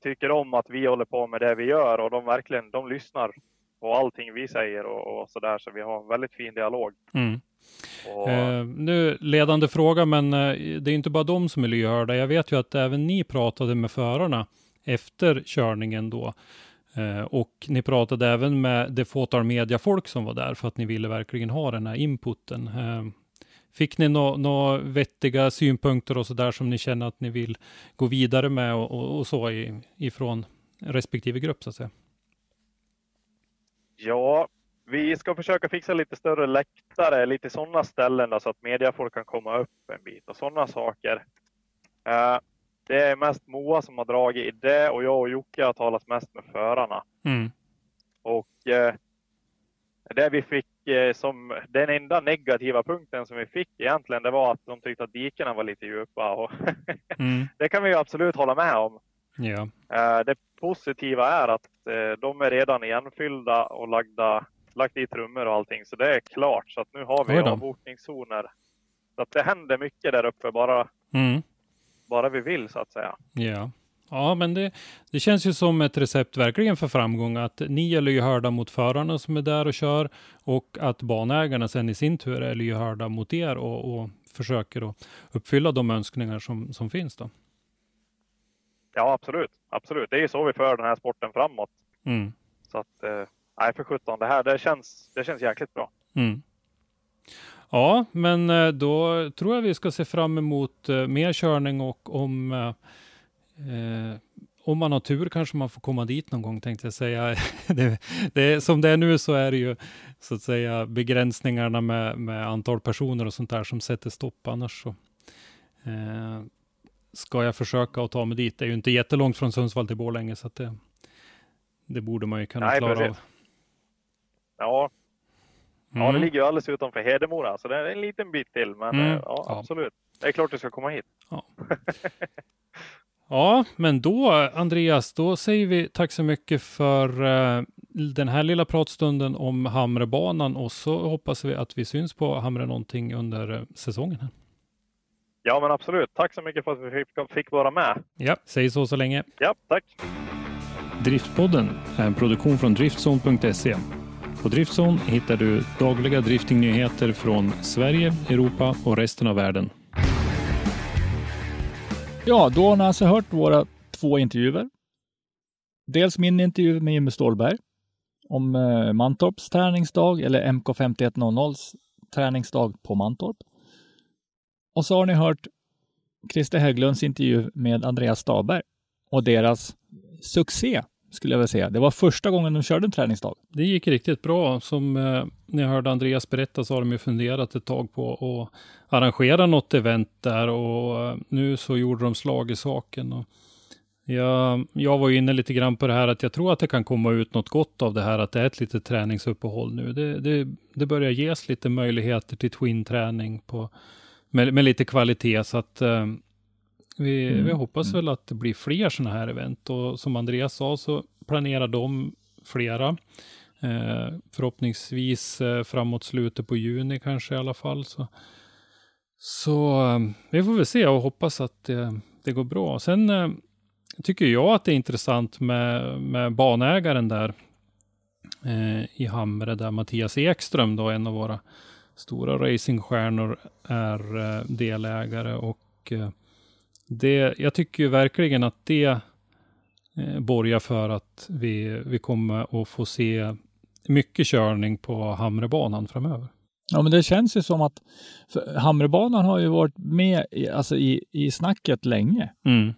tycker om att vi håller på med det vi gör och de verkligen de lyssnar på allting vi säger och, och så där. Så vi har en väldigt fin dialog. Mm. Och, Eh, nu ledande fråga, men eh, det är inte bara de som är lyhörda. Jag vet ju att även ni pratade med förarna efter körningen då. Eh, och ni pratade även med det fåtal mediafolk som var där för att ni ville verkligen ha den här inputen. Eh, fick ni några nå vettiga synpunkter och så där som ni känner att ni vill gå vidare med och, och, och så i, ifrån respektive grupp så att säga? Ja, vi ska försöka fixa lite större läktare, lite sådana ställen då, så att mediafolk kan komma upp en bit och sådana saker. Eh, det är mest Moa som har dragit i det och jag och Jocke har talat mest med förarna. Mm. Och eh, det vi fick eh, som den enda negativa punkten som vi fick egentligen, det var att de tyckte att dikena var lite djupa och Mm. det kan vi ju absolut hålla med om. Ja. Eh, Det positiva är att eh, de är redan igenfyllda och lagda, lagt i trummor och allting, så det är klart. Så att nu har vi avbokningszoner. Så att det händer mycket där uppe, bara, Mm. Bara vi vill så att säga. Ja. Ja, men det, det känns ju som ett recept verkligen för framgång att ni är lyhörda mot förarna som är där och kör och att banägarna sen i sin tur är lyhörda mot er och, och försöker att uppfylla de önskningar som, som finns då. Ja, absolut. Absolut. Det är ju så vi för den här sporten framåt. Mm. Så att, eh, nej för sjutton, det här det känns, det känns jäkligt bra. Mm. Ja, men eh, då tror jag vi ska se fram emot eh, mer körning och om eh, eh, om man har tur kanske man får komma dit någon gång tänkte jag säga. det, det, som det är nu så är det ju så att säga begränsningarna med, med antal personer och sånt där som sätter stopp. Annars så eh, ska jag försöka att ta mig dit. Det är ju inte jättelångt från Sundsvall till Borlänge så att det, det borde man ju kunna Nej, klara precis. av. Ja, ja, det Mm. ligger ju alldeles utanför Hedemora, så det är en liten bit till. Men Mm, eh, ja, ja. absolut. Det är klart du ska komma hit. Ja, men då Andreas, då säger vi tack så mycket för eh, den här lilla pratstunden om Hamrebanan och så hoppas vi att vi syns på Hamre någonting under eh, säsongen. Här. Ja, men absolut. Tack så mycket för att vi fick, fick vara med. Ja, säg så så länge. Ja, tack. Driftpodden är en produktion från Driftzone.se. På Driftzone hittar du dagliga driftingnyheter från Sverige, Europa och resten av världen. Ja, då har ni alltså hört våra två intervjuer. Dels min intervju med Jimmy Ståhlberg om eh, Mantorps träningsdag eller MK5100s träningsdag på Mantorp. Och så har ni hört Christer Hägglunds intervju med Andreas Staberg och deras succé skulle jag vilja säga. Det var första gången de körde en träningsdag. Det gick riktigt bra. Som eh, ni hörde Andreas berätta så har de ju funderat ett tag på att arrangera något event där och eh, nu så gjorde de slag i saken. Och jag, jag var ju inne lite grann på det här att jag tror att det kan komma ut något gott av det här att det är ett litet träningsuppehåll nu. Det, det, det börjar ges lite möjligheter till twin-träning på, med, med lite kvalitet så att eh, vi, Mm. vi hoppas väl att det blir fler sådana här event och som Andreas sa så planerar de flera. Eh, förhoppningsvis eh, framåt slutet på juni kanske i alla fall. Så, så eh, vi får väl se och hoppas att det, går bra. Sen eh, tycker jag att det är intressant med, med banägaren där eh, i Hamre där Mattias Ekström då en av våra stora racingstjärnor är eh, delägare och det, jag tycker ju verkligen att det eh, borgar för att vi, vi kommer att få se mycket körning på Hamrebanan framöver. Ja, men det känns ju som att Hamrebanan har ju varit med i, alltså i, i snacket länge. Mm.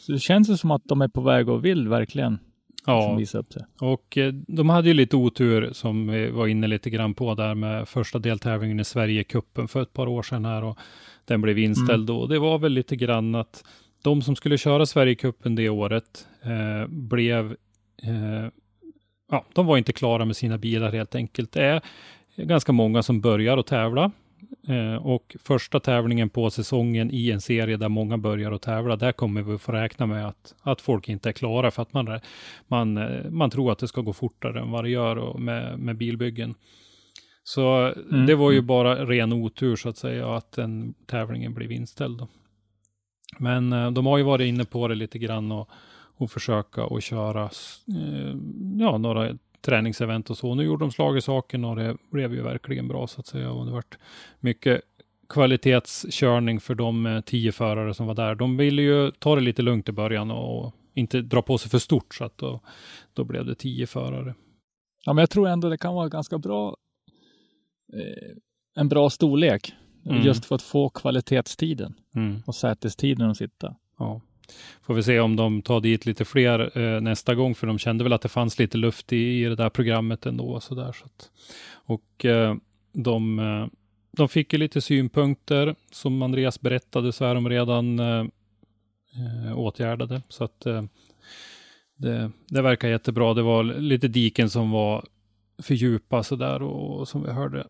Så det känns ju som att de är på väg och vill verkligen liksom Ja, visa upp sig. och eh, de hade ju lite otur som vi var inne lite grann på där med första deltävlingen i Sverigecupen för ett par år sedan här och den blev inställd då. Det var väl lite grann att de som skulle köra Sverigecupen det året eh, blev eh, ja, de var inte klara med sina bilar helt enkelt. Det är ganska många som börjar att tävla Eh, och första tävlingen på säsongen i en serie där många börjar att tävla, där kommer vi få räkna med att, att folk inte är klara för att man, man, eh, man tror att det ska gå fortare än vad det gör med, med bilbyggen. Så mm. det var ju mm. bara ren otur så att säga att den tävlingen blev inställd. Då. Men eh, de har ju varit inne på det lite grann och, och försöka och köra eh, ja, några träningsevent och så. Nu gjorde de slag i saken och det blev ju verkligen bra så att säga. Och det vart mycket kvalitetskörning för de eh, tio förare som var där. De ville ju ta det lite lugnt i början och inte dra på sig för stort så att då, då blev det tio förare. Ja, men jag tror ändå det kan vara ganska bra. Eh, en bra storlek mm. just för att få kvalitetstiden mm. och sätestiden att sitta. Ja. Får vi se om de tar dit lite fler eh, nästa gång, för de kände väl att det fanns lite luft i, i det där programmet ändå. Så där, så att, och eh, de, eh, de fick ju lite synpunkter. Som Andreas berättade så är de redan eh, eh åtgärdade. Så att det, det verkar jättebra. Det var lite diken som var för djupa så där och, och som vi hörde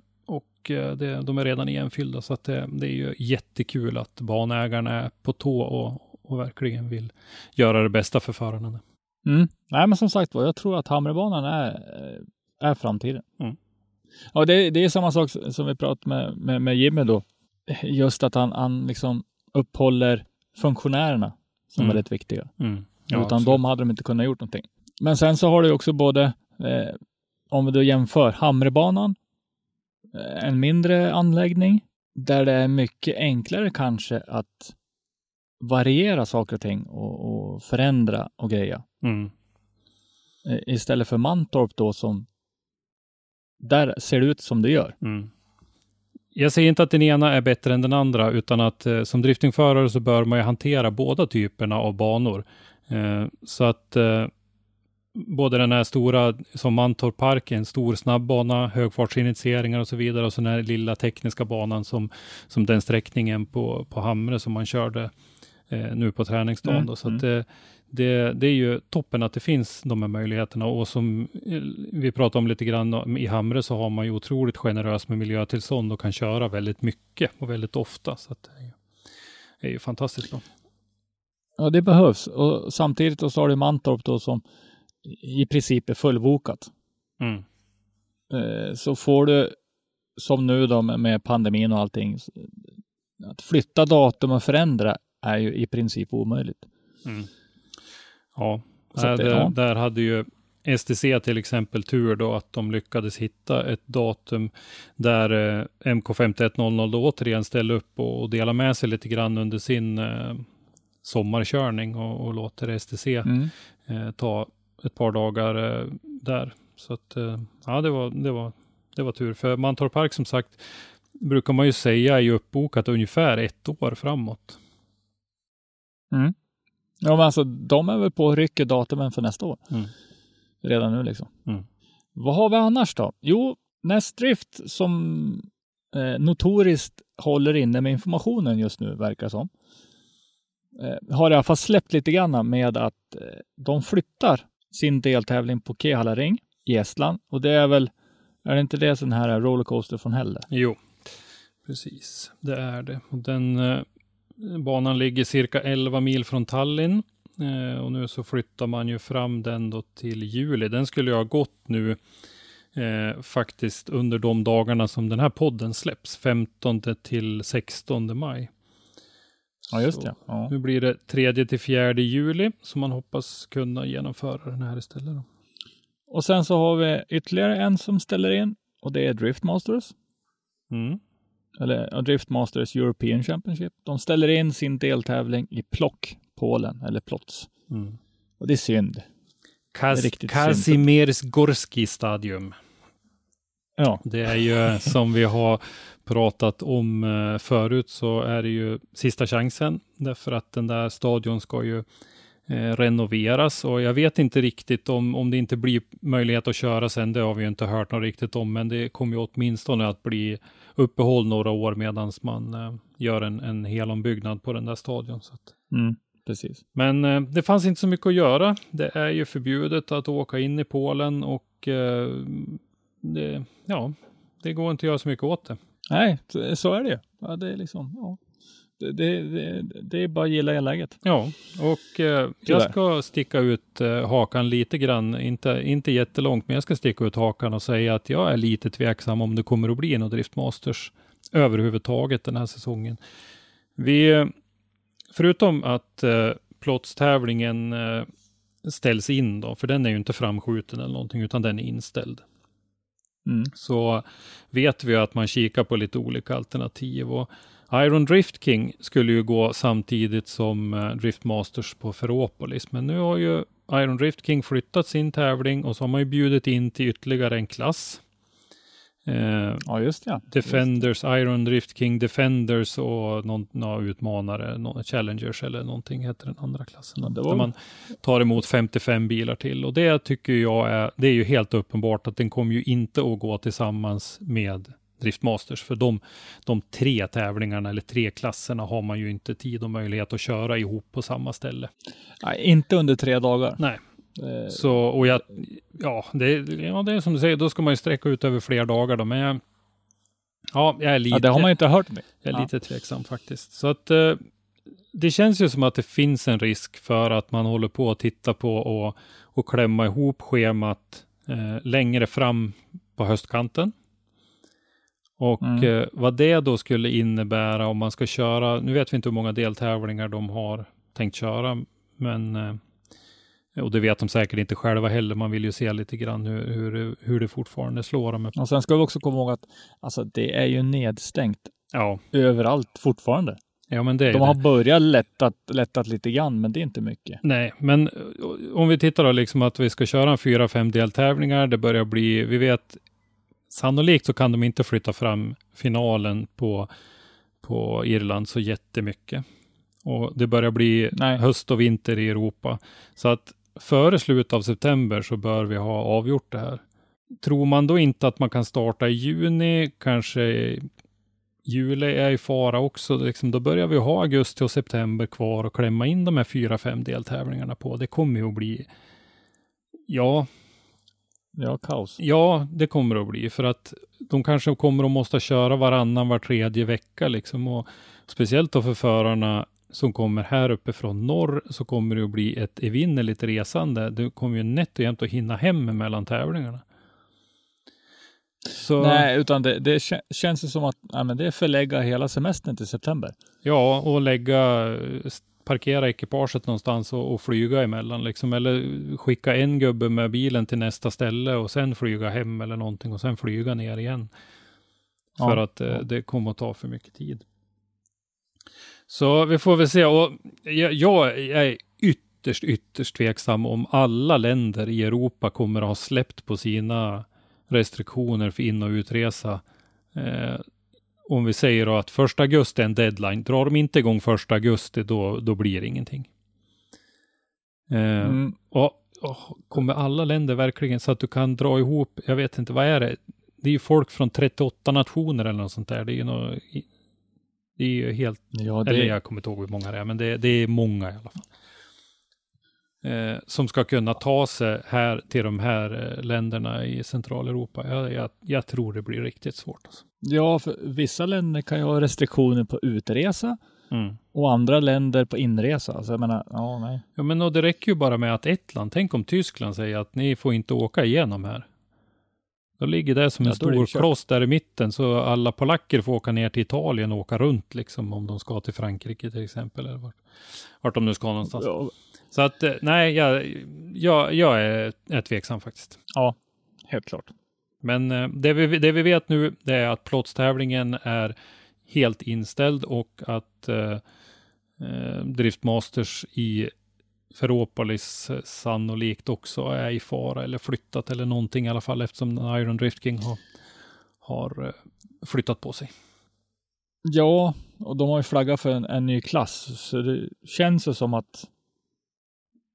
det, de är redan igenfyllda så att det, det är ju jättekul att banägarna är på tå och, och verkligen vill göra det bästa för förarna. Mm. Nej, men som sagt var, jag tror att Hamrebanan är, eh, är framtiden. Mm. Ja, det, det är samma sak som vi pratade med, med, med Jimmy då. Just att han, han liksom upphåller funktionärerna som mm. väldigt viktiga. Mm. Ja, Utan absolut. de hade de inte kunnat gjort någonting. Men sen så har du också både, eh, om vi då jämför Hamrebanan, eh, en mindre anläggning, där det är mycket enklare kanske att variera saker och ting och, och förändra och greja. Mm. Eh, istället för Mantorp då som där ser det ut som det gör. Mm. Jag säger inte att den ena är bättre än den andra, utan att eh, som driftingförare så bör man ju hantera båda typerna av banor. Eh, så att eh, både den här stora som Mantorp Park, en stor snabbbana, högfartsinitieringar och så vidare, och så den här lilla tekniska banan som, som den sträckningen på, på Hamre som man körde eh, nu på träningsdagen. Mm. Då. Så mm. det, det, det, är ju toppen att det finns de här möjligheterna och som eh, vi pratade om lite grann i Hamre så har man ju otroligt generöst med miljötillstånd och kan köra väldigt mycket och väldigt ofta. Så det är ju, är ju fantastiskt bra. Ja, det behövs och samtidigt så har du Mantorp då som i princip är fullbokat. Mm. Eh, så får du som nu då med pandemin och allting, att flytta datum och förändra är ju i princip omöjligt. Mm. Ja, äh, det, ja. där hade ju STC till exempel tur då att de lyckades hitta ett datum där eh, MK5100 då återigen ställde upp och, och delar med sig lite grann under sin eh, sommarkörning och, och låter STC mm. eh, ta ett par dagar eh, där. Så att eh, ja, det var, det var, det var tur. För Mantorp Park som sagt brukar man ju säga är uppbokat ungefär ett år framåt. Mm. Ja, men alltså de är väl på och rycker datumen för nästa år. Mm. Redan nu liksom. Mm. Vad har vi annars då? Jo, Nestdrift som eh, notoriskt håller inne med informationen just nu, verkar som. Eh, har i alla fall släppt lite grann med att eh, de flyttar sin deltävling på Kehala Ring i Estland. Och det är väl, är det inte det sån här rollercoaster från Helle? Jo, precis. Det är det. Och den eh, Banan ligger cirka 11 mil från Tallinn eh, och nu så flyttar man ju fram den då till juli. Den skulle ju ha gått nu eh, faktiskt under de dagarna som den här podden släpps, 15 till 16 maj. Ja, just det. Ja. Nu blir det 3 till 4 juli som man hoppas kunna genomföra den här istället. Då. Och sen så har vi ytterligare en som ställer in och det är Driftmasters. Mm eller Driftmasters European Championship. De ställer in sin deltävling i Plock, Polen, eller Plots. Mm. Och det är synd. Kaz Kazimierz Gorski Stadium. Ja. Det är ju som vi har pratat om eh, förut så är det ju sista chansen därför att den där stadion ska ju eh, renoveras och jag vet inte riktigt om, om det inte blir möjlighet att köra sen. Det har vi ju inte hört något riktigt om, men det kommer ju åtminstone att bli uppehåll några år medan man eh, gör en, en hel ombyggnad på den där stadion. Så. Mm, precis. Men eh, det fanns inte så mycket att göra. Det är ju förbjudet att åka in i Polen och eh, det, ja, det går inte att göra så mycket åt det. Nej, så- är det ju. Ja, det är liksom, ja. Det, det, det, det är bara att gilla läget. Ja, och eh, jag ska sticka ut eh, hakan lite grann, inte, inte jättelångt, men jag ska sticka ut hakan och säga att jag är lite tveksam om det kommer att bli något Drift Masters överhuvudtaget den här säsongen. Vi, förutom att eh, plotstävlingen eh, ställs in då, för den är ju inte framskjuten eller någonting, utan den är inställd. Mm. så vet vi att man kikar på lite olika alternativ. Och Iron Drift King skulle ju gå samtidigt som eh, Drift Masters på Ferropolis. Men nu har ju Iron Drift King flyttat sin tävling och så har man ju bjudit in till ytterligare en klass. Eh, Ja, just ja. Defenders, Iron Drift King Defenders och någon, några utmanare, nå- Challengers eller någonting heter den andra klassen. Ja, det Där var- man tar emot 55 bilar till och det tycker jag är, det är ju helt uppenbart att den kommer ju inte att gå tillsammans med Drift Masters, för de, de tre tävlingarna eller tre klasserna har man ju inte tid och möjlighet att köra ihop på samma ställe. Nej, inte under tre dagar. Nej. Eh, Så, och jag, ja det, ja, det är som du säger, då ska man ju sträcka ut över fler dagar då, men jag, ja, jag är lite... ja, det har man ju inte hört. Med. Jag är Ja. lite tveksam faktiskt. Så att eh, det känns ju som att det finns en risk för att man håller på att titta på och, och klämma ihop schemat eh, längre fram på höstkanten. Och Mm. eh, vad det då skulle innebära om man ska köra, nu vet vi inte hur många deltävlingar de har tänkt köra, men eh, och det vet de säkert inte själva heller. Man vill ju se lite grann hur, hur, det- hur det fortfarande slår dem. Och sen ska vi också komma ihåg att alltså, det är ju nedstängt Ja, överallt fortfarande. ja men det är De det. har börjat lättat, lättat lite grann, men det är inte mycket. Nej, men eh, om vi tittar då liksom att vi ska köra en fyra, fem deltävlingar. Det börjar bli, vi vet sannolikt så kan de inte flytta fram finalen på, på Irland så jättemycket. Och det börjar bli Nej. höst och vinter i Europa. Så att före slutet av september så bör vi ha avgjort det här. Tror man då inte att man kan starta i juni, kanske juli är i fara också, liksom, då börjar vi ha augusti och september kvar och klämma in de här fyra, fem deltävlingarna på. Det kommer ju att bli, ja, Ja, kaos. ja, det kommer att bli för att de kanske kommer att måste köra varannan, var tredje vecka liksom och speciellt då för förarna som kommer här uppe från norr så kommer det att bli ett evinnerligt resande. Du kommer ju nätt och jämnt att hinna hem mellan tävlingarna. Så, Nej, utan det, det kä- känns ju som att ja, men det är förlägga hela semestern till september. Ja, och lägga, parkera ekipaget någonstans och, och flyga emellan liksom. Eller skicka en gubbe med bilen till nästa ställe och sen flyga hem eller någonting och sen flyga ner igen. Ja, För att eh, ja. det kommer att ta för mycket tid. Så vi får väl se. Och jag, jag är ytterst, ytterst tveksam om alla länder i Europa kommer att ha släppt på sina restriktioner för in och utresa. Eh, om vi säger då att första augusti är en deadline. Drar de inte igång första augusti, då, då blir det ingenting. Eh, Mm. och, och kommer alla länder verkligen så att du kan dra ihop, jag vet inte, vad är det? Det är ju folk från 38 nationer eller något sånt där. Det är ju något, det är ju helt, Ja, det, eller jag kommer inte ihåg hur många det är, men det, det är många i alla fall. Eh, som ska kunna ta sig här till de här eh, länderna i Centraleuropa. Jag, jag, jag tror det blir riktigt svårt. Alltså. ja, för vissa länder kan ju ha restriktioner på utresa Mm. och andra länder på inresa. Alltså jag menar, ja, nej. Ja, men och det räcker ju bara med att ett land, tänk om Tyskland säger att ni får inte åka igenom här. Då ligger det som en Ja, stor kloss där i mitten, så alla polacker får åka ner till Italien och åka runt, liksom, om de ska till Frankrike till exempel, eller vart, vart de nu ska någonstans. Ja, Så att, eh, nej, jag, jag, jag är, är tveksam faktiskt. ja, helt klart. Men eh, det vi, det vi vet nu, det är att plåtstävlingen är helt inställd och att eh, eh, Driftmasters i Ferropolis eh, sannolikt också är i fara eller flyttat eller någonting i alla fall eftersom Iron Drift King har, har eh, flyttat på sig. Ja, och de har ju flaggat för en, en ny klass, så det känns ju som att,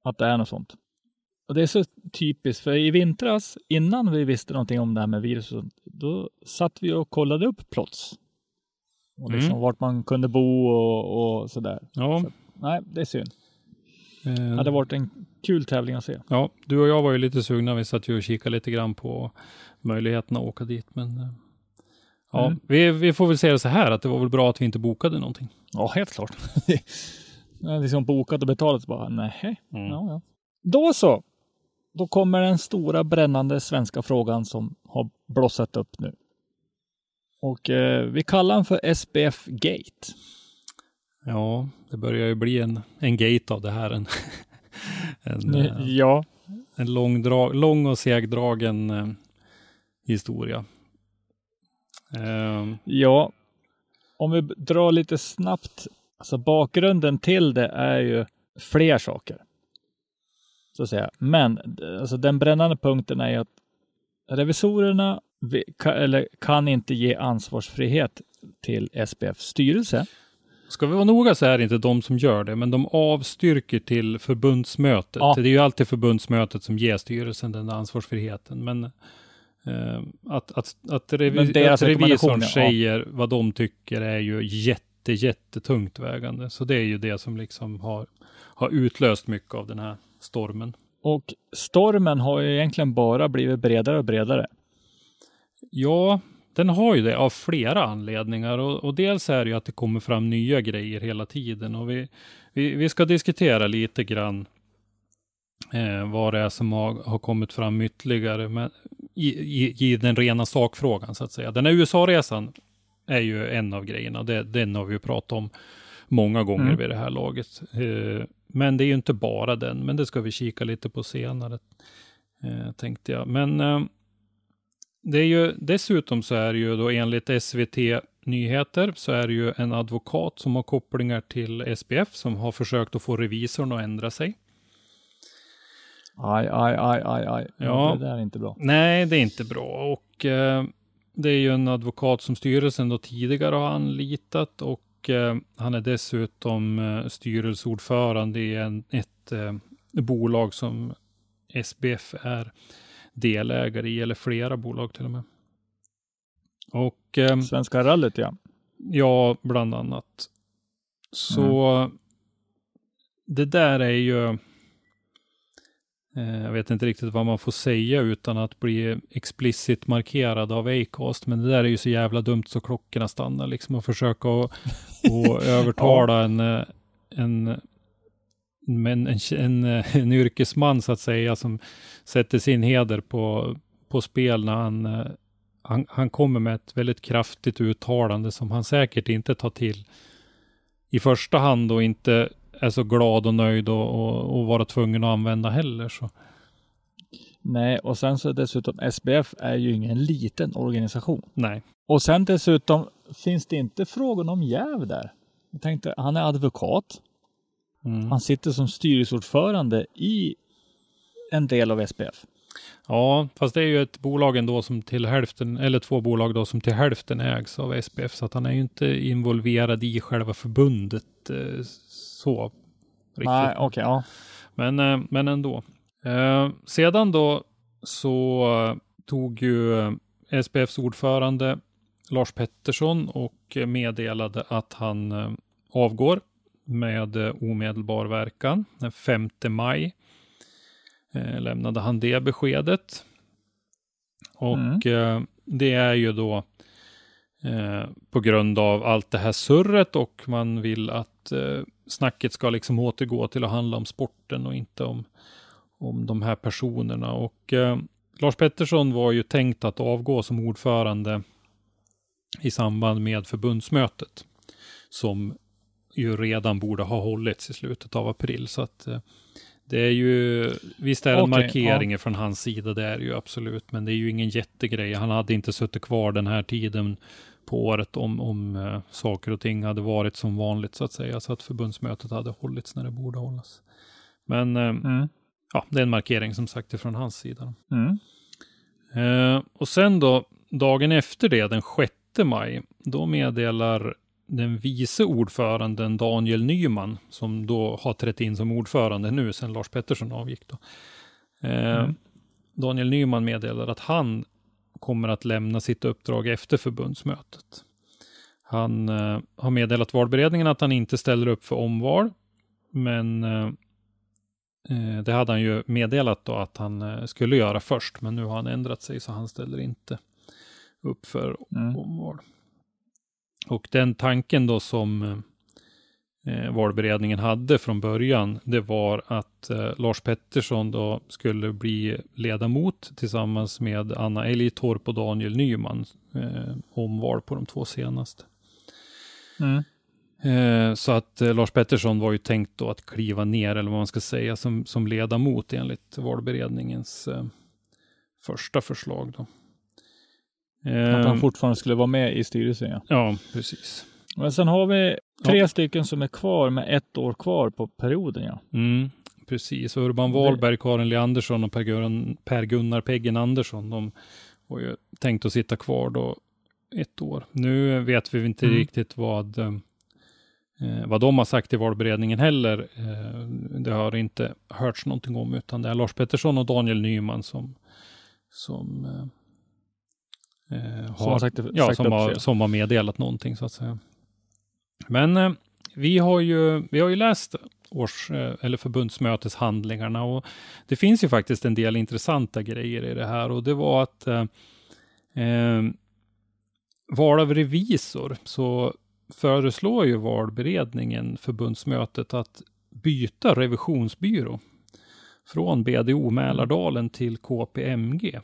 att det är något sånt. Och det är så typiskt, för i vintras, innan vi visste någonting om det här med virus, och sånt, då satt vi och kollade upp plots. Och liksom Mm. vart man kunde bo och, och sådär. Ja, Så- Nej, det är synd. Eh, Det hade varit en kul tävling att se. ja, du och jag var ju lite sugna. Vi satt ju och kikade lite grann på möjligheten att åka dit, men eh, Ja, Mm. vi, vi får väl säga det så här att det var väl bra att vi inte bokade någonting. Ja, helt klart. Liksom bokat och betalat bara, nej. Mm. Ja, ja. Då så. Då kommer den stora brännande svenska frågan som har blossat upp nu. Och eh, vi kallar den för SPF Gate. Ja, det börjar ju bli en, en gate av det här. En, en, eh, Ja, en lång, dra, lång och segdragen eh, historia. Eh, ja. Om vi drar lite snabbt. Alltså bakgrunden till det är ju fler saker. Så att säga. Men alltså den brännande punkten är ju att revisorerna vi- ka- eller kan inte ge ansvarsfrihet till SPFs styrelse. Ska vi vara noga så är det inte de som gör det, men de avstyrker till förbundsmötet. Ja. Det är ju alltid förbundsmötet som ger styrelsen den ansvarsfriheten. Men eh, att, att, att, revi- att revisorn rekommendation, ja. säger vad de tycker är ju jätte, jättetungt vägande. Så det är ju det som liksom har, har utlöst mycket av den här stormen. Och stormen har ju egentligen bara blivit bredare och bredare. Ja, den har ju det av flera anledningar och, och dels är det ju att det kommer fram nya grejer hela tiden och vi, vi, vi ska diskutera lite grann eh, vad det är som har, har kommit fram ytterligare men, i, i, i den rena sakfrågan så att säga. Den här USA-resan är ju en av grejerna, det, den har vi ju pratat om många gånger Mm. vid det här laget. Eh, men det är ju inte bara den, men det ska vi kika lite på senare, eh, tänkte jag. Men eh, det är ju dessutom så är det ju då enligt SVT Nyheter så är det ju en advokat som har kopplingar till SPF som har försökt att få revisorn att ändra sig. Aj, aj, aj, aj, aj. Ja. Det där är inte bra. Nej, det är inte bra och eh, det är ju en advokat som styrelsen då tidigare har anlitat och eh, han är dessutom eh, styrelseordförande i en, ett eh, bolag som SBF är delägare i, eller flera bolag till och med. Och eh, Svenska rallyt, ja. Ja, bland annat. Så det där är ju, eh, jag vet inte riktigt vad man får säga utan att bli explicit markerad av Acast, men det där är ju så jävla dumt så klockorna stannar liksom och försöka att och övertala en, eh, en men en, en, en yrkesman så att säga som sätter sin heder på, på spel när han, eh, han, han kommer med ett väldigt kraftigt uttalande som han säkert inte tar till i första hand och inte är så glad och nöjd och, och, och vara tvungen att använda heller. Så. Nej, och sen så dessutom SBF är ju ingen liten organisation. Nej, Och sen dessutom finns det inte frågan om jäv där. Jag tänkte, han är advokat. Mm. Han sitter som styrelseordförande i en del av SPF. ja, fast det är ju ett bolag ändå som till hälften, eller två bolag då som till hälften ägs av SPF, så att han är ju inte involverad i själva förbundet eh, så. Riktigt. Nej, okej, ja. Men, eh, men ändå. Eh, sedan då så tog ju SPFs ordförande Lars Pettersson och meddelade att han eh, avgår med eh, omedelbar verkan. Den 5 maj eh, lämnade han det beskedet. Och eh, det är ju då på grund av allt det här surret och man vill att snacket ska liksom återgå till att handla om sporten och inte om, om de här personerna. Och Lars Pettersson var ju tänkt att avgå som ordförande i samband med förbundsmötet som ju redan borde ha hållits i slutet av april. Så att eh, det är ju, visst är det en Okej, markering från hans sida, det är det ju absolut, men det är ju ingen jättegrej. Han hade inte suttit kvar den här tiden på året om, om eh, saker och ting hade varit som vanligt så att säga, så att förbundsmötet hade hållits när det borde hållas. Men eh, Mm. ja, det är en markering som sagt från hans sida. Mm. Eh, och sen då, dagen efter det, den 6 maj, då meddelar den vice ordföranden Daniel Nyman, som då har trätt in som ordförande nu sedan Lars Pettersson avgick. Då. Eh, Mm. Daniel Nyman meddelar att han kommer att lämna sitt uppdrag efter förbundsmötet. Han eh, har meddelat valberedningen att han inte ställer upp för omval, men eh, eh, det hade han ju meddelat då att han eh, skulle göra först, men nu har han ändrat sig så han ställer inte upp för Mm. omval. Och den tanken då som eh, valberedningen hade från början, det var att eh, Lars Pettersson då skulle bli ledamot tillsammans med Anna Älgtorp och Daniel Nyman, eh, omval på de två senaste. Mm. Eh, så att eh, Lars Pettersson var ju tänkt då att kliva ner, eller vad man ska säga, som, som ledamot enligt valberedningens eh, första förslag. Då. Att han Eh, fortfarande skulle vara med i styrelsen. Ja. ja, precis. Men sen har vi tre stycken som är kvar med ett år kvar på perioden. Ja. Mm, precis. Urban Wahlberg, Karin Leandersson och Per-Gunnar per Gunnar Peggen Andersson, de var ju tänkt att sitta kvar då ett år. Nu vet vi inte Mm. riktigt vad, eh, vad de har sagt i valberedningen heller. Eh, det har inte hörts någonting om, utan det är Lars Pettersson och Daniel Nyman som, som, eh, eh, Som har sagt, ja, sagt som, har, som har meddelat någonting så att säga. Men eh, vi, har ju, vi har ju läst års eh, eller förbundsmöteshandlingarna och det finns ju faktiskt en del intressanta grejer i det här och det var att eh, eh, val av revisor så föreslår ju valberedningen förbundsmötet att byta revisionsbyrå från BDO Mälardalen till KPMG.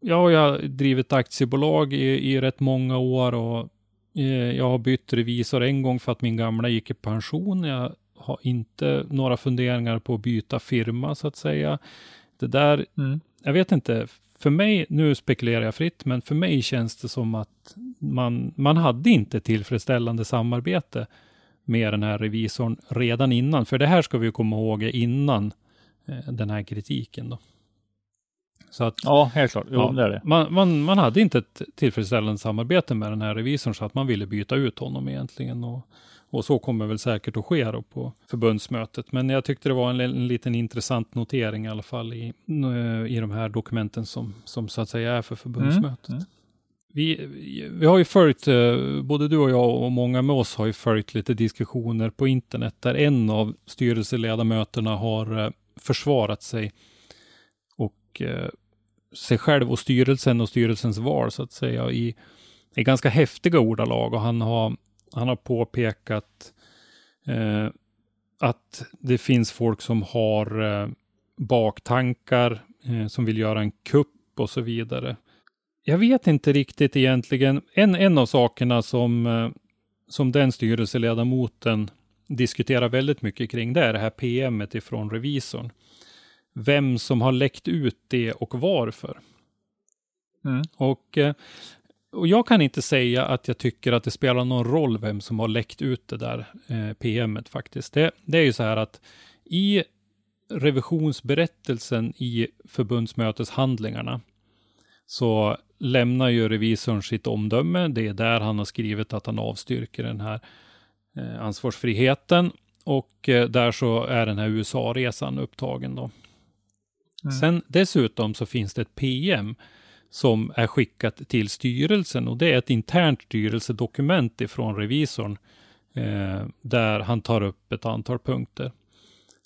Jag har drivit aktiebolag i, i rätt många år och eh, jag har bytt revisor en gång för att min gamla gick i pension. Jag har inte några funderingar på att byta firma så att säga. Det där, Mm. jag vet inte, för mig, nu spekulerar jag fritt, men för mig känns det som att man, man hade inte tillfredsställande samarbete med den här revisorn redan innan. För det här ska vi komma ihåg innan eh, den här kritiken. Då. Så att Ja, helt klart. Jo, Ja. det är det. man, man, man hade inte ett tillfredsställande samarbete med den här revisorn så att man ville byta ut honom egentligen. Och, och så kommer väl säkert att ske då på förbundsmötet. Men jag tyckte det var en, en liten intressant notering i alla fall i, i de här dokumenten som, som så att säga är för förbundsmötet. Mm. Vi, vi har ju följt, eh, både du och jag och många med oss har ju följt lite diskussioner på internet där en av styrelseledamöterna har eh, försvarat sig och eh, sig själv och styrelsen och styrelsens val så att säga i, i ganska häftiga ordalag och han har, han har påpekat eh, att det finns folk som har eh, baktankar, eh, som vill göra en kupp och så vidare. Jag vet inte riktigt egentligen. En, en av sakerna som, eh, som den styrelseledamoten diskuterar väldigt mycket kring, det är det här PMet ifrån revisorn. Vem som har läckt ut det och varför. Mm. Och, eh, och jag kan inte säga att jag tycker att det spelar någon roll vem som har läckt ut det där eh, PMet faktiskt. Det, det är ju så här att i revisionsberättelsen i förbundsmöteshandlingarna så lämnar ju revisorn sitt omdöme. Det är där han har skrivit att han avstyrker den här eh, ansvarsfriheten och eh, där så är den här USA-resan upptagen då. Mm. Sen dessutom så finns det ett PM som är skickat till styrelsen och det är ett internt styrelsedokument ifrån revisorn eh, där han tar upp ett antal punkter.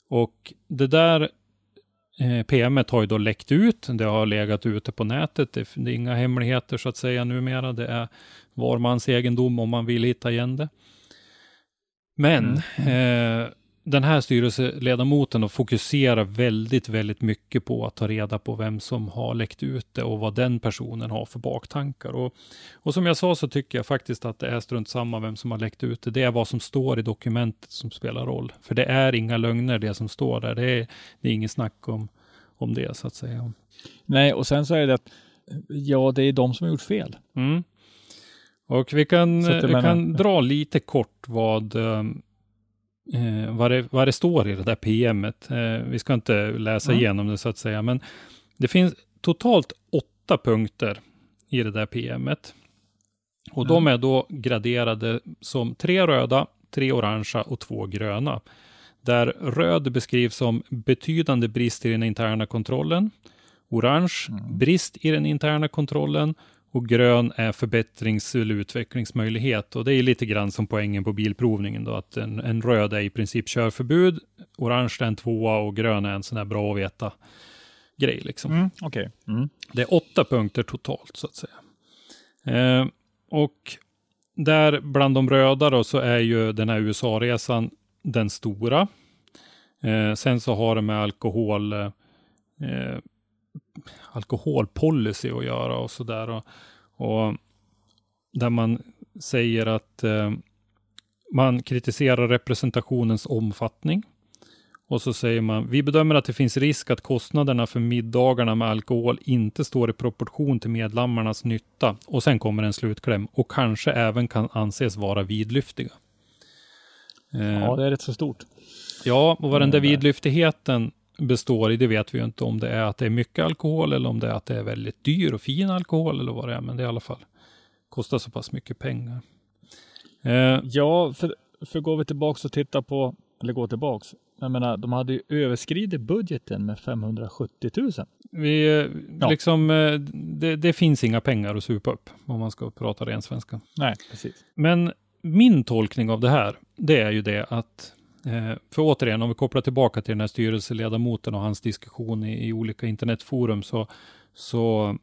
Och det där eh, PMet har ju då läckt ut. Det har legat ute på nätet. Det, det är inga hemligheter så att säga numera. Det är var mans egendom om man vill hitta igen det. Men eh, den här styrelseledamoten fokuserar väldigt, väldigt mycket på att ta reda på vem som har läckt ut det och vad den personen har för baktankar. Och, och som jag sa så tycker jag faktiskt att det är strunt samma vem som har läckt ut det. Det är vad som står i dokumentet som spelar roll. För det är inga lögner det som står där. Det är, det är inget snack om, om det så att säga. Nej, och sen så är det att ja, det är de som har gjort fel. Mm. Och vi kan, vi kan dra lite kort vad, eh, vad, det, vad det står i det där PMet. Eh, vi ska inte läsa Mm. igenom det så att säga, men det finns totalt åtta punkter i det där PMet. Och de är då graderade som tre röda, tre orangea och två gröna. Där röd beskrivs som betydande brist i den interna kontrollen. Orange, brist i den interna kontrollen. Och grön är förbättrings eller utvecklingsmöjlighet. Och det är lite grann som poängen på bilprovningen då, att en, en röd är i princip körförbud, orange är en tvåa och grön är en sån här bra att veta grej liksom. Mm, Okej. Mm. Det är åtta punkter totalt så att säga. Eh, och där bland de röda då så är ju den här USA-resan den stora. Eh, sen så har det med alkohol, eh, alkoholpolicy att göra och sådär. Och, och där man säger att eh, man kritiserar representationens omfattning. Och så säger man, vi bedömer att det finns risk att kostnaderna för middagarna med alkohol inte står i proportion till medlemmarnas nytta. Och sen kommer en slutkläm och kanske även kan anses vara vidlyftiga. Eh, Ja, det är rätt så stort. Ja, och vad den där där. vidlyftigheten består i, det vet vi ju inte om det är att det är mycket alkohol eller om det är att det är väldigt dyr och fin alkohol eller vad det är, men det är i alla fall kostar så pass mycket pengar. Eh, Ja, för, för går vi tillbaks och tittar på, eller går tillbaks, jag menar, de hade ju överskridit budgeten med 570 000. vi, eh, Ja. liksom, eh, det, det finns inga pengar att supa upp om man ska prata ren svenska. Nej, precis. Men min tolkning av det här, det är ju det att, Eh, för återigen, om vi kopplar tillbaka till den här styrelseledamoten och hans diskussion i, i olika internetforum, så, så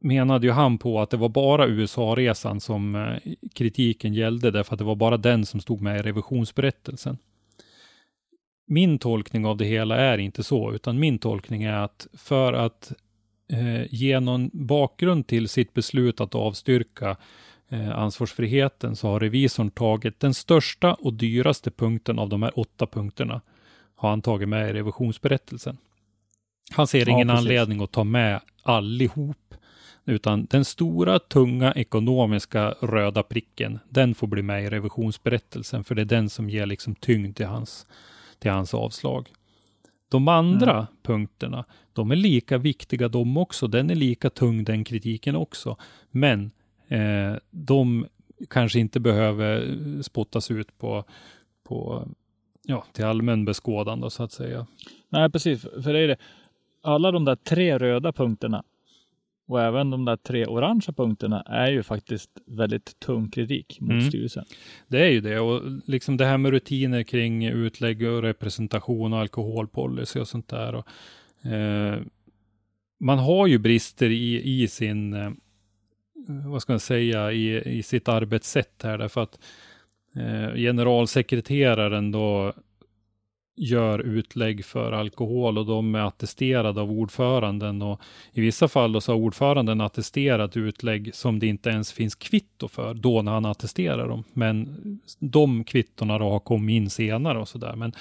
menade ju han på att det var bara USA-resan som eh, kritiken gällde, därför att det var bara den som stod med i revisionsberättelsen. Min tolkning av det hela är inte så, utan min tolkning är att för att eh, ge någon bakgrund till sitt beslut att avstyrka eh, ansvarsfriheten så har revisorn tagit den största och dyraste punkten av de här åtta punkterna har han tagit med i revisionsberättelsen. Han ser Ja, ingen precis. anledning att ta med allihop, utan den stora, tunga, ekonomiska röda pricken, den får bli med i revisionsberättelsen, för det är den som ger liksom tyngd till hans, till hans avslag. De andra Mm. punkterna, de är lika viktiga de också. Den är lika tung den kritiken också. Men eh, de kanske inte behöver spottas ut på, på ja, till allmän beskådan då, så att säga. Nej, precis. För det är det. Alla de där tre röda punkterna och även de där tre orangea punkterna är ju faktiskt väldigt tung kritik mot Mm. styrelsen. Det är ju det och liksom det här med rutiner kring utlägg och representation och alkoholpolicy och sånt där. Och, eh, man har ju brister i, i sin, eh, Eh, vad ska man säga, i, i sitt arbetssätt här därför att eh, generalsekreteraren då gör utlägg för alkohol och de är attesterade av ordföranden och i vissa fall då så har ordföranden attesterat utlägg som det inte ens finns kvitto för då när han attesterar dem. Men de kvittorna då har kommit in senare och sådär. Men,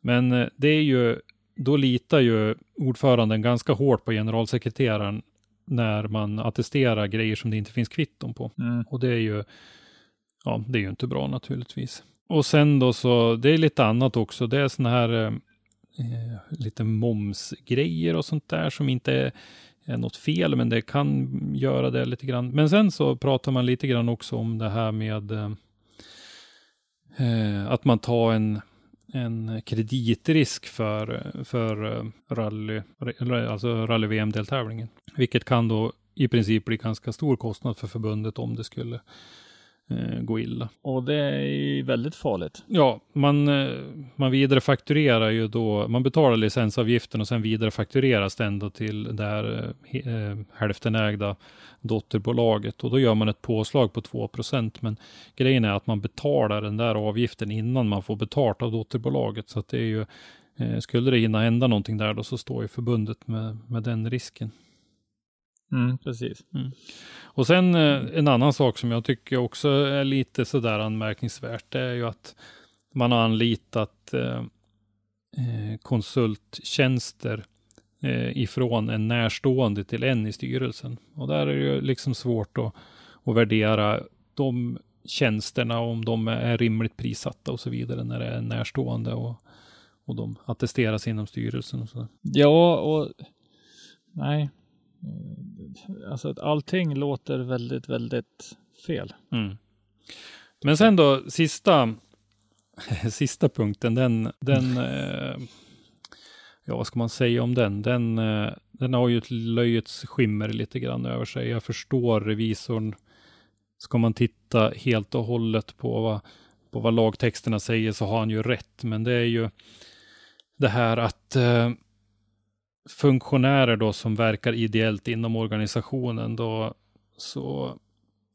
men eh, det är ju, då litar ju ordföranden ganska hårt på generalsekreteraren när man attesterar grejer som det inte finns kvitton på. Mm. Och det är ju, ja, det är ju inte bra naturligtvis. Och sen då så, det är lite annat också. Det är såna här eh, lite momsgrejer och sånt där som inte är, är något fel, men det kan göra det lite grann. Men sen så pratar man lite grann också om det här med eh, att man tar en, en kreditrisk för, för eh, rally, alltså rally-VM-deltävlingen. Vilket kan då i princip bli ganska stor kostnad för förbundet om det skulle eh, gå illa. Och det är ju väldigt farligt. Ja, man, eh, man vidarefakturerar ju då, man betalar licensavgiften och sen vidarefaktureras den då till det här eh, eh, hälftenägda dotterbolaget och då gör man ett påslag på 2% men grejen är att man betalar den där avgiften innan man får betalt av dotterbolaget så att det är ju skulle det hinna hända någonting där då så står ju förbundet med, med den risken. Mm, precis. Och sen eh, en annan sak som jag tycker också är lite sådär anmärkningsvärt, det är ju att man har anlitat eh, eh, konsulttjänster eh, ifrån en närstående till en i styrelsen. Och där är det ju liksom svårt att, att värdera de tjänsterna, om de är rimligt prissatta och så vidare när det är en närstående och, och de attesteras inom styrelsen och så. Ja, och nej. Eh, Alltså att allting låter väldigt, väldigt fel. Mm. Men sen då, sista, sista punkten, den, den eh, ja vad ska man säga om den? Den, eh, den har ju ett löjets skimmer lite grann över sig. Jag förstår revisorn. Ska man titta helt och hållet på vad, på vad lagtexterna säger så har han ju rätt, men det är ju det här att eh, funktionärer då som verkar ideellt inom organisationen, då så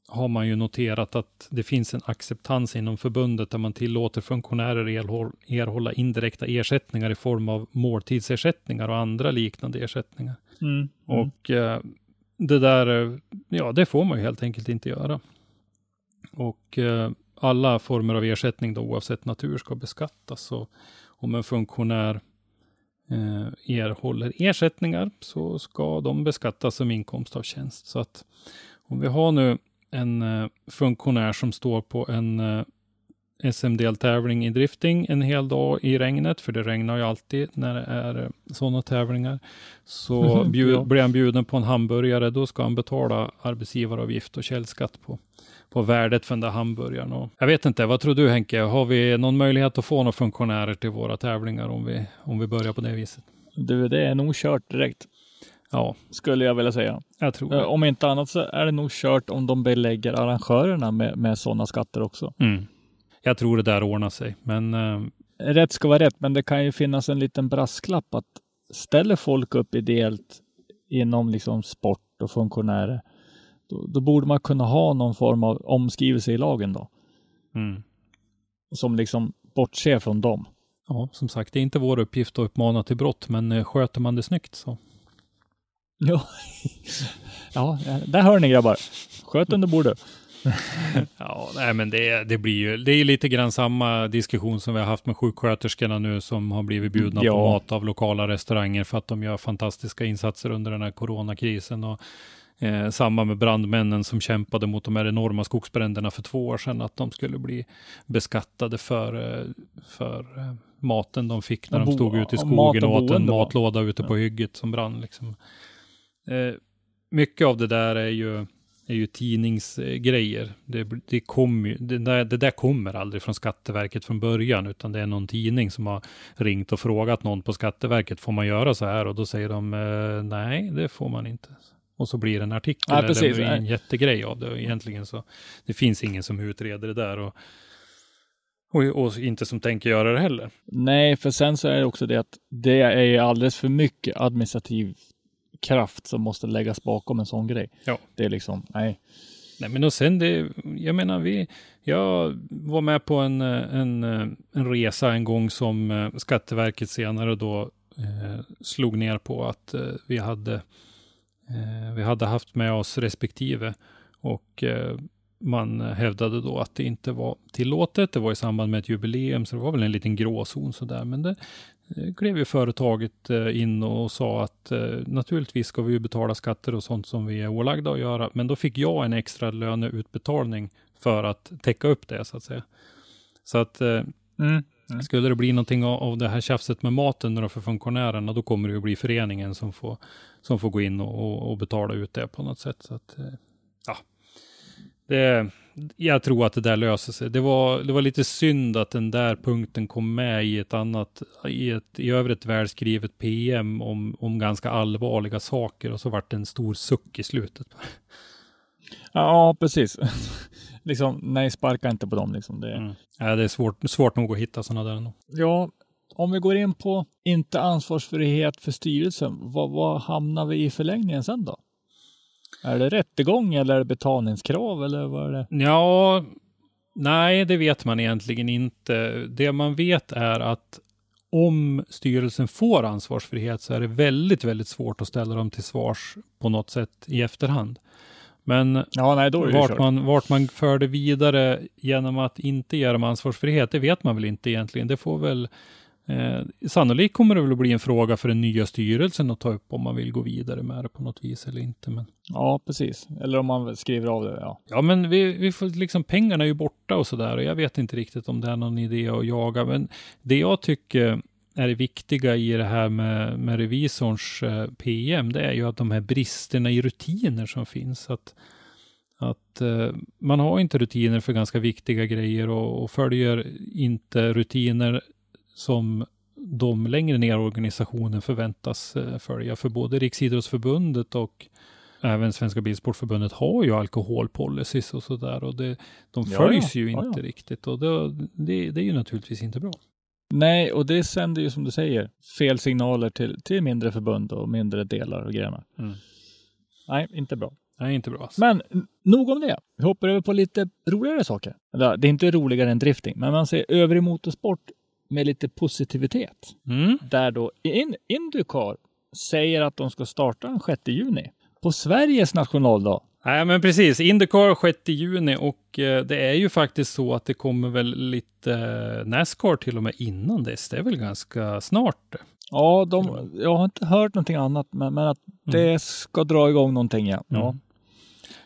har man ju noterat att det finns en acceptans inom förbundet där man tillåter funktionärer erhålla indirekta ersättningar i form av måltidsersättningar och andra liknande ersättningar. Mm. Mm. Och eh, det där, ja, det får man ju helt enkelt inte göra. Och eh, alla former av ersättning då, oavsett natur ska beskattas. Och om en funktionär eh, erhåller ersättningar så ska de beskattas som inkomst av tjänst. Så att om vi har nu en eh, funktionär som står på en eh, SM-deltävling i drifting en hel dag i regnet, för det regnar ju alltid när det är eh, sådana tävlingar. Så bjud, blir han bjuden på en hamburgare, då ska han betala arbetsgivaravgift och källskatt på, på värdet för den där hamburgaren. Och jag vet inte, vad tror du Henke? Har vi någon möjlighet att få några funktionärer till våra tävlingar om vi, om vi börjar på det viset? Du, det är nog kört direkt. Ja. Skulle jag vilja säga. Jag tror det. Eh, om inte annat så är det nog kört om de belägger arrangörerna med, med sådana skatter också. Mm. Jag tror det där ordnar sig, men... Uh... Rätt ska vara rätt, men det kan ju finnas en liten brasklapp att ställer folk upp ideellt inom liksom sport och funktionärer, då, då borde man kunna ha någon form av omskrivelse i lagen då. Mm. Som liksom bortser från dem. Ja, som sagt, det är inte vår uppgift att uppmana till brott, men eh, sköter man det snyggt så Ja. ja, där hör ni grabbar. Sköt under bordet. ja, nej, men det, det blir ju, det är lite grann samma diskussion som vi har haft med sjuksköterskorna nu som har blivit bjudna ja. på mat av lokala restauranger för att de gör fantastiska insatser under den här coronakrisen. Och, eh, samma med brandmännen som kämpade mot de här enorma skogsbränderna för två år sedan, att de skulle bli beskattade för, eh, för eh, maten de fick när de stod ute i skogen och åt en matlåda ute på hygget som brann. Liksom. Eh, mycket av det där är ju, är ju tidningsgrejer. Det, det, kom, det, där, det där kommer aldrig från Skatteverket från början, utan det är någon tidning som har ringt och frågat någon på Skatteverket, får man göra så här? Och då säger de, eh, nej, det får man inte. Och så blir det en artikel ja, precis. eller en jättegrej av det. Och egentligen så, det finns ingen som utreder det där. Och, och, och, inte som tänker göra det heller. Nej, för sen så är det också det att det är alldeles för mycket administrativ kraft som måste läggas bakom en sån grej. Ja. Det är liksom, nej. Nej, men och sen det, jag menar, vi, jag var med på en, en, en resa en gång som eh, Skatteverket senare då eh, slog ner på att eh, vi hade, vi hade haft med oss respektive och eh, man hävdade då att det inte var tillåtet. Det var i samband med ett jubileum, så det var väl en liten gråzon sådär. Men det, Eh, klev ju företaget eh, in och sa att eh, naturligtvis ska vi ju betala skatter och sånt som vi är ålagda att göra. Men då fick jag en extra löneutbetalning för att täcka upp det så att säga. Så att mm. Mm. skulle det bli någonting av, det här tjafset med maten då för funktionärerna, då kommer det ju bli föreningen som får, som får gå in och, och betala ut det på något sätt. Så att, ja, det, jag tror att det där löser sig. Det var, det var lite synd att den där punkten kom med i ett annat, i ett i övrigt välskrivet PM om, om ganska allvarliga saker och så vart det en stor suck i slutet. Ja, precis. liksom, nej, sparka inte på dem liksom. Det, mm. ja, det är svårt, svårt nog att hitta sådana där. Nog. Ja, om vi går in på inte ansvarsfrihet för styrelsen, vad, vad hamnar vi i förlängningen sen då? Är det rättegång eller är det betalningskrav eller vad är det? Ja, nej, det vet man egentligen inte. Det man vet är att om styrelsen får ansvarsfrihet så är det väldigt, väldigt svårt att ställa dem till svars på något sätt i efterhand. Men ja, nej, vart, man, vart man för det vidare genom att inte ge dem ansvarsfrihet, det vet man väl inte egentligen. Det får väl Eh, sannolikt kommer det väl att bli en fråga för den nya styrelsen att ta upp om man vill gå vidare med det på något vis eller inte. Men... Ja, precis. Eller om man skriver av det. Ja, ja men vi, vi får liksom pengarna är ju borta och så där och jag vet inte riktigt om det är någon idé att jaga. Men det jag tycker är det viktiga i det här med, med revisorns eh, PM, det är ju att de här bristerna i rutiner som finns. Att, att eh, man har inte rutiner för ganska viktiga grejer och, och följer inte rutiner som de längre ner i organisationen förväntas eh, följa. För både Riksidrottsförbundet och även Svenska Bilsportförbundet har ju alkoholpolicies och sådär och det, de följs ja, ja. ju inte ja, riktigt och det, det, det, är ju naturligtvis inte bra. Nej, och det sänder ju som du säger fel signaler till, till mindre förbund och mindre delar och grenar. Mm. Nej, inte bra. Nej, inte bra. Alltså. Men nog om det. Vi hoppar över på lite roligare saker. Eller, det är inte roligare än drifting, men man ser övrig motorsport med lite positivitet. Mm. Där då in, Indycar säger att de ska starta den 6 juni på Sveriges nationaldag. Nej, men precis. Indycar 6 juni och eh, det är ju faktiskt så att det kommer väl lite eh, Nascar till och med innan dess. Det är väl ganska snart. Ja, de, jag har inte hört någonting annat, men, men att det ska dra igång någonting, ja. ja.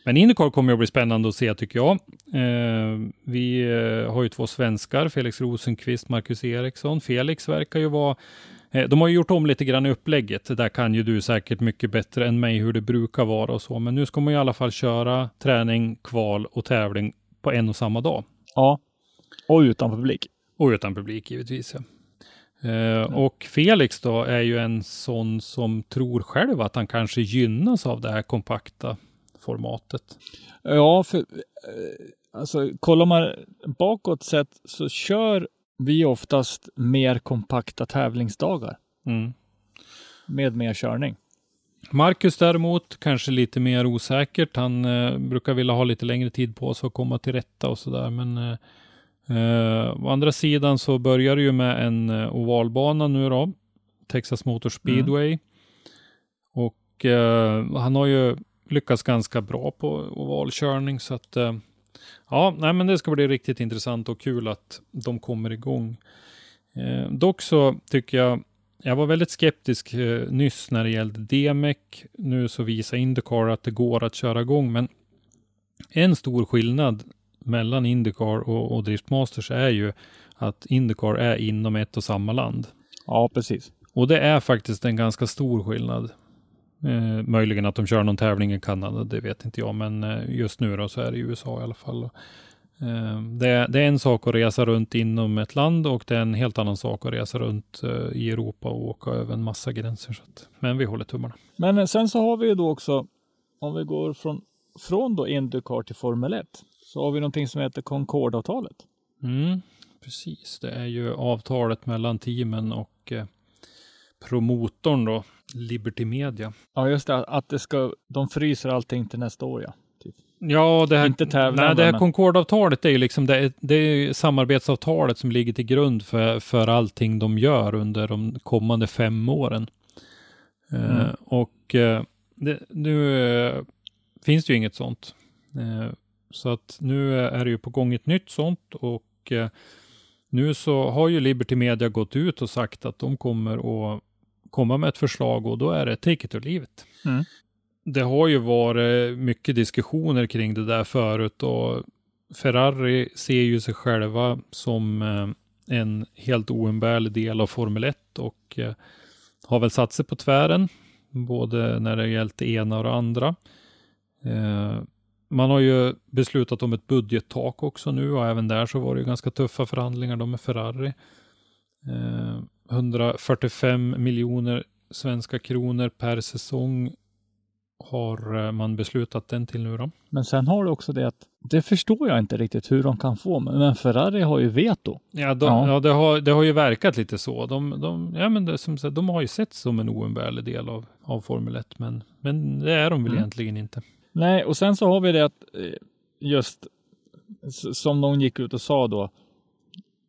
Men Indycar kommer att bli spännande att se tycker jag. Eh, vi eh, har ju två svenskar, Felix Rosenqvist, Marcus Eriksson. Felix verkar ju vara eh, de har ju gjort om lite grann i upplägget. Där kan ju du säkert mycket bättre än mig hur det brukar vara och så. Men nu ska man i alla fall köra träning, kval och tävling på en och samma dag. ja. Och utan publik. Och utan publik givetvis. Ja. Eh, och Felix då är ju en sån som tror själv att han kanske gynnas av det här kompakta formatet. Ja, för eh, alltså kollar man bakåt sett så kör vi oftast mer kompakta tävlingsdagar Mm. med mer körning. Marcus däremot, kanske lite mer osäkert. Han eh, brukar vilja ha lite längre tid på sig att komma till rätta och sådär. Men eh, eh, å andra sidan så börjar det ju med en eh, ovalbana nu då. Texas Motor Speedway. Och eh, han har ju lyckats ganska bra på ovalkörning så att eh, ja, nej, men det ska bli riktigt intressant och kul att de kommer igång. Eh, dock så tycker jag jag var väldigt skeptisk eh, nyss när det gällde DMEC. Nu så visar Indycar att det går att köra igång, men en stor skillnad mellan Indycar och, och Driftmasters är ju att Indycar är inom ett och samma land. Ja, precis. Och det är faktiskt en ganska stor skillnad. Eh, möjligen att de kör någon tävling i Kanada, det vet inte jag, men eh, just nu då så är det i USA i alla fall. Eh, det, är, det är en sak att resa runt inom ett land och det är en helt annan sak att resa runt eh, i Europa och åka över en massa gränser. Så att, men vi håller tummarna. Men sen så har vi ju då också, om vi går från, från då Indycar till Formel 1, så har vi någonting som heter Concorde-avtalet. Mm, precis, det är ju avtalet mellan teamen och eh, promotorn då, Liberty Media. Ja, just det, att det ska, de fryser allting till nästa år, ja. Typ. Ja, det här, Inte tävlande, nej, det här men- Concorde-avtalet är ju liksom det, är- det är samarbetsavtalet som ligger till grund för, för allting de gör under de kommande fem åren. Eh, Mm. och eh, det, nu eh, finns det ju inget sånt. Så att nu är det ju på gång ett nytt sånt och nu så har ju Liberty Media gått ut och sagt att de kommer att komma med ett förslag och då är det take it or leave it. Mm. Det har ju varit mycket diskussioner kring det där förut och Ferrari ser ju sig själva som eh, en helt oumbärlig del av Formel 1 och eh, har väl satt sig på tvären, både när det gällt det ena och det andra. Eh, man har ju beslutat om ett budgettak också nu och även där så var det ju ganska tuffa förhandlingar då med Ferrari. Eh, 145 miljoner svenska kronor per säsong har eh, man beslutat den till nu då. Men sen har du också det att, det förstår jag inte riktigt hur de kan få, men Ferrari har ju veto. Ja, de, Ja. ja. det, har, det har ju verkat lite så. De, de, ja, men det, som sagt, de har ju sett som en oumbärlig del av, av Formel 1, men, men det är de väl Mm. egentligen inte. Nej, och sen så har vi det att eh, just som någon gick ut och sa då,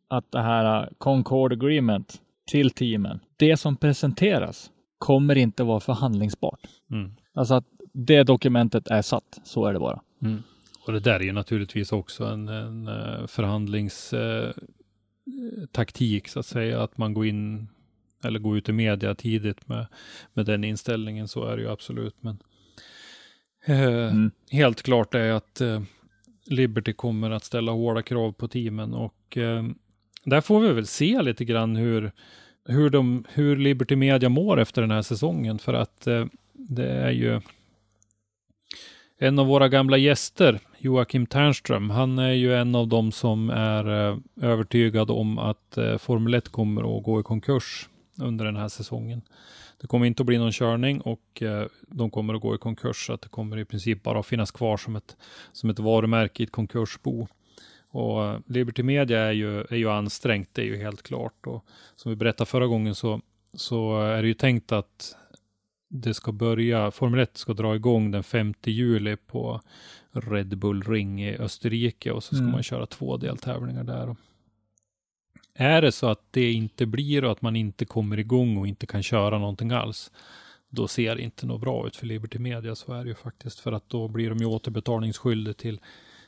att det här eh, Concord Agreement till teamen, det som presenteras kommer inte vara förhandlingsbart. Mm. Alltså att det dokumentet är satt, så är det bara. Mm. Och det där är ju naturligtvis också en, en eh, förhandlingstaktik så att säga, att man går in eller går ut i media tidigt med, med den inställningen, så är det ju absolut. Men eh, Mm. helt klart är att eh, Liberty kommer att ställa hårda krav på teamen och eh, där får vi väl se lite grann hur, hur, de, hur Liberty Media mår efter den här säsongen för att eh, det är ju en av våra gamla gäster, Joakim Ternström, han är ju en av dem som är eh, övertygad om att eh, Formel 1 kommer att gå i konkurs under den här säsongen. Det kommer inte att bli någon körning och eh, de kommer att gå i konkurs så att det kommer i princip bara att finnas kvar som ett, som ett varumärke i ett konkursbo. Och Liberty Media är ju, är ju ansträngt, det är ju helt klart. Och som vi berättade förra gången så, så är det ju tänkt att det ska börja, Formel 1 ska dra igång den 5 juli på Red Bull Ring i Österrike och så ska Mm. man köra två deltävlingar där. Är det så att det inte blir och att man inte kommer igång och inte kan köra någonting alls, då ser det inte något bra ut för Liberty Media. Så är det ju faktiskt, för att då blir de ju återbetalningsskyldiga till,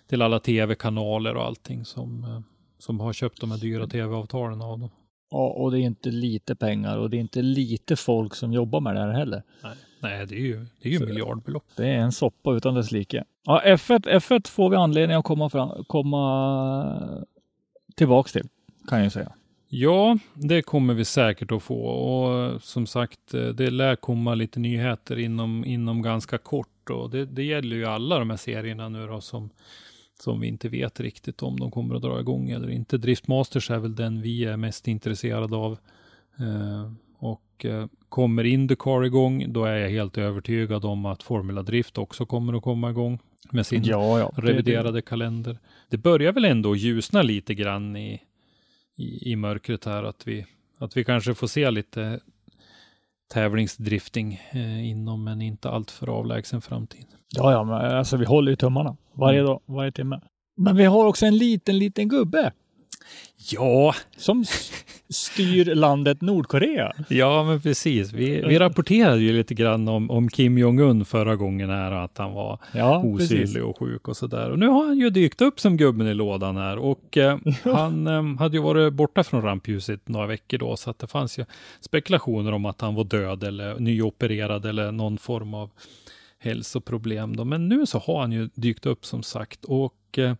till alla tv-kanaler och allting som, eh, som har köpt de här dyra tv-avtalen av dem. Ja, och det är inte lite pengar och det är inte lite folk som jobbar med det här heller. Nej, Nej det är ju, det är ju Så- miljardbelopp. Det är en soppa utan dess like. Ja, F1, F1 får vi anledning att komma, fram, komma tillbaks till, kan jag säga. Ja, det kommer vi säkert att få och som sagt, eh, det lär komma lite nyheter inom, inom ganska kort och det, det gäller ju alla de här serierna nu då som, som vi inte vet riktigt om de kommer att dra igång eller inte. Driftmasters är väl den vi är mest intresserade av. Eh, och eh, kommer Indycar igång, då är jag helt övertygad om att Formula Drift också kommer att komma igång med sin Ja, ja. det- reviderade kalender. Det börjar väl ändå ljusna lite grann i, i, i mörkret här, att vi, att vi kanske får se lite tävlingsdrifting eh, inom en inte alltför avlägsen framtid. Ja, ja, men alltså vi håller ju tummarna varje Mm. dag, varje timme. Men vi har också en liten, liten gubbe Ja, som styr landet Nordkorea. ja men precis. Vi, vi rapporterade ju lite grann om, om Kim Jong-Un förra gången här, att han var Ja, precis. osynlig och sjuk och sådär. Och nu har han ju dykt upp som gubben i lådan här och eh, han eh, hade ju varit borta från rampljuset några veckor då, så att det fanns ju spekulationer om att han var död eller nyopererad eller någon form av hälsoproblem. Då. Men nu så har han ju dykt upp som sagt och eh,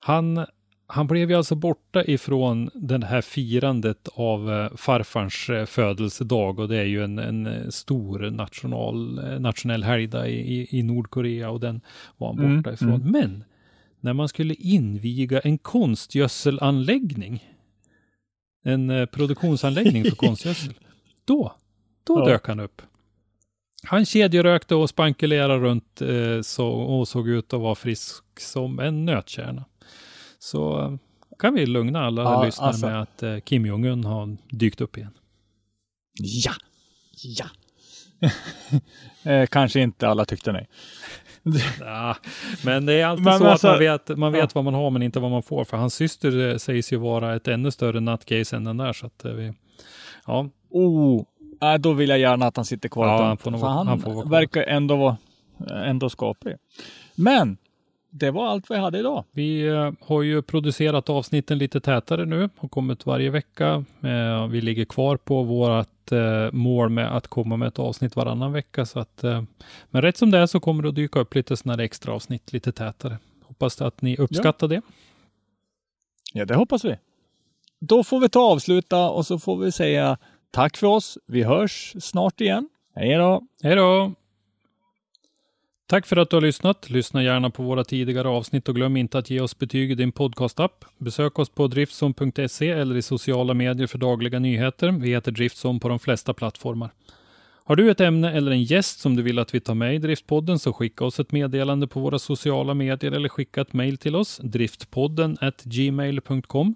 han han blev ju alltså borta ifrån det här firandet av eh, farfars eh, födelsedag och det är ju en, en eh, stor national, eh, nationell helgdag i, i, Nordkorea och den var han Mm, borta ifrån. mm. Men när man skulle inviga en konstgödselanläggning, en eh, produktionsanläggning för konstgödsel, då, då Ja. dök han upp. Han kedjerökte och spankulerade runt eh, så, och såg ut att vara frisk som en nötkärna. Så eh, kan vi lugna alla Ja, lyssnare alltså. med att eh, Kim Jong-Un har dykt upp igen. Ja, ja. eh, kanske inte alla tyckte nej. Ja, men det är alltid Men så alltså- att man vet, man vet ja. vad man har men inte vad man får. För hans syster eh, sägs ju vara ett ännu större nutcase än den där. Så att eh, vi, ja, Oh, äh, då vill jag gärna att han sitter kvar. Ja, han får han, han får verkar ändå vara ändå skaplig. Men det var allt vi hade idag. Vi eh, har ju producerat avsnitten lite tätare nu och kommit varje vecka. Eh, Vi ligger kvar på vårt eh, mål med att komma med ett avsnitt varannan vecka. Så att, men rätt som det är så kommer det att dyka upp lite sådana extra avsnitt lite tätare. Hoppas att ni uppskattar det. Ja, det hoppas vi. Då får vi ta avsluta och så får vi säga tack för oss. Vi hörs snart igen. Hej då! Hej då! Tack för att du har lyssnat. Lyssna gärna på våra tidigare avsnitt och glöm inte att ge oss betyg i din podcastapp. Besök oss på driftsom.se eller i sociala medier för dagliga nyheter. Vi heter Driftsom på de flesta plattformar. Har du ett ämne eller en gäst som du vill att vi tar med i Driftpodden så skicka oss ett meddelande på våra sociala medier eller skicka ett mejl till oss, driftpodden gmail.com.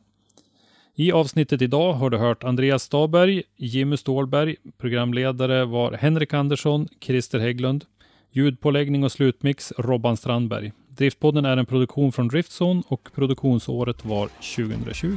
I avsnittet idag har du hört Andreas Staberg, Jimmy Stålberg, programledare var Henrik Andersson, Christer Hägglund, ljudpåläggning och slutmix Robban Strandberg. Driftpodden är en produktion från Driftzone och produktionsåret var 2020.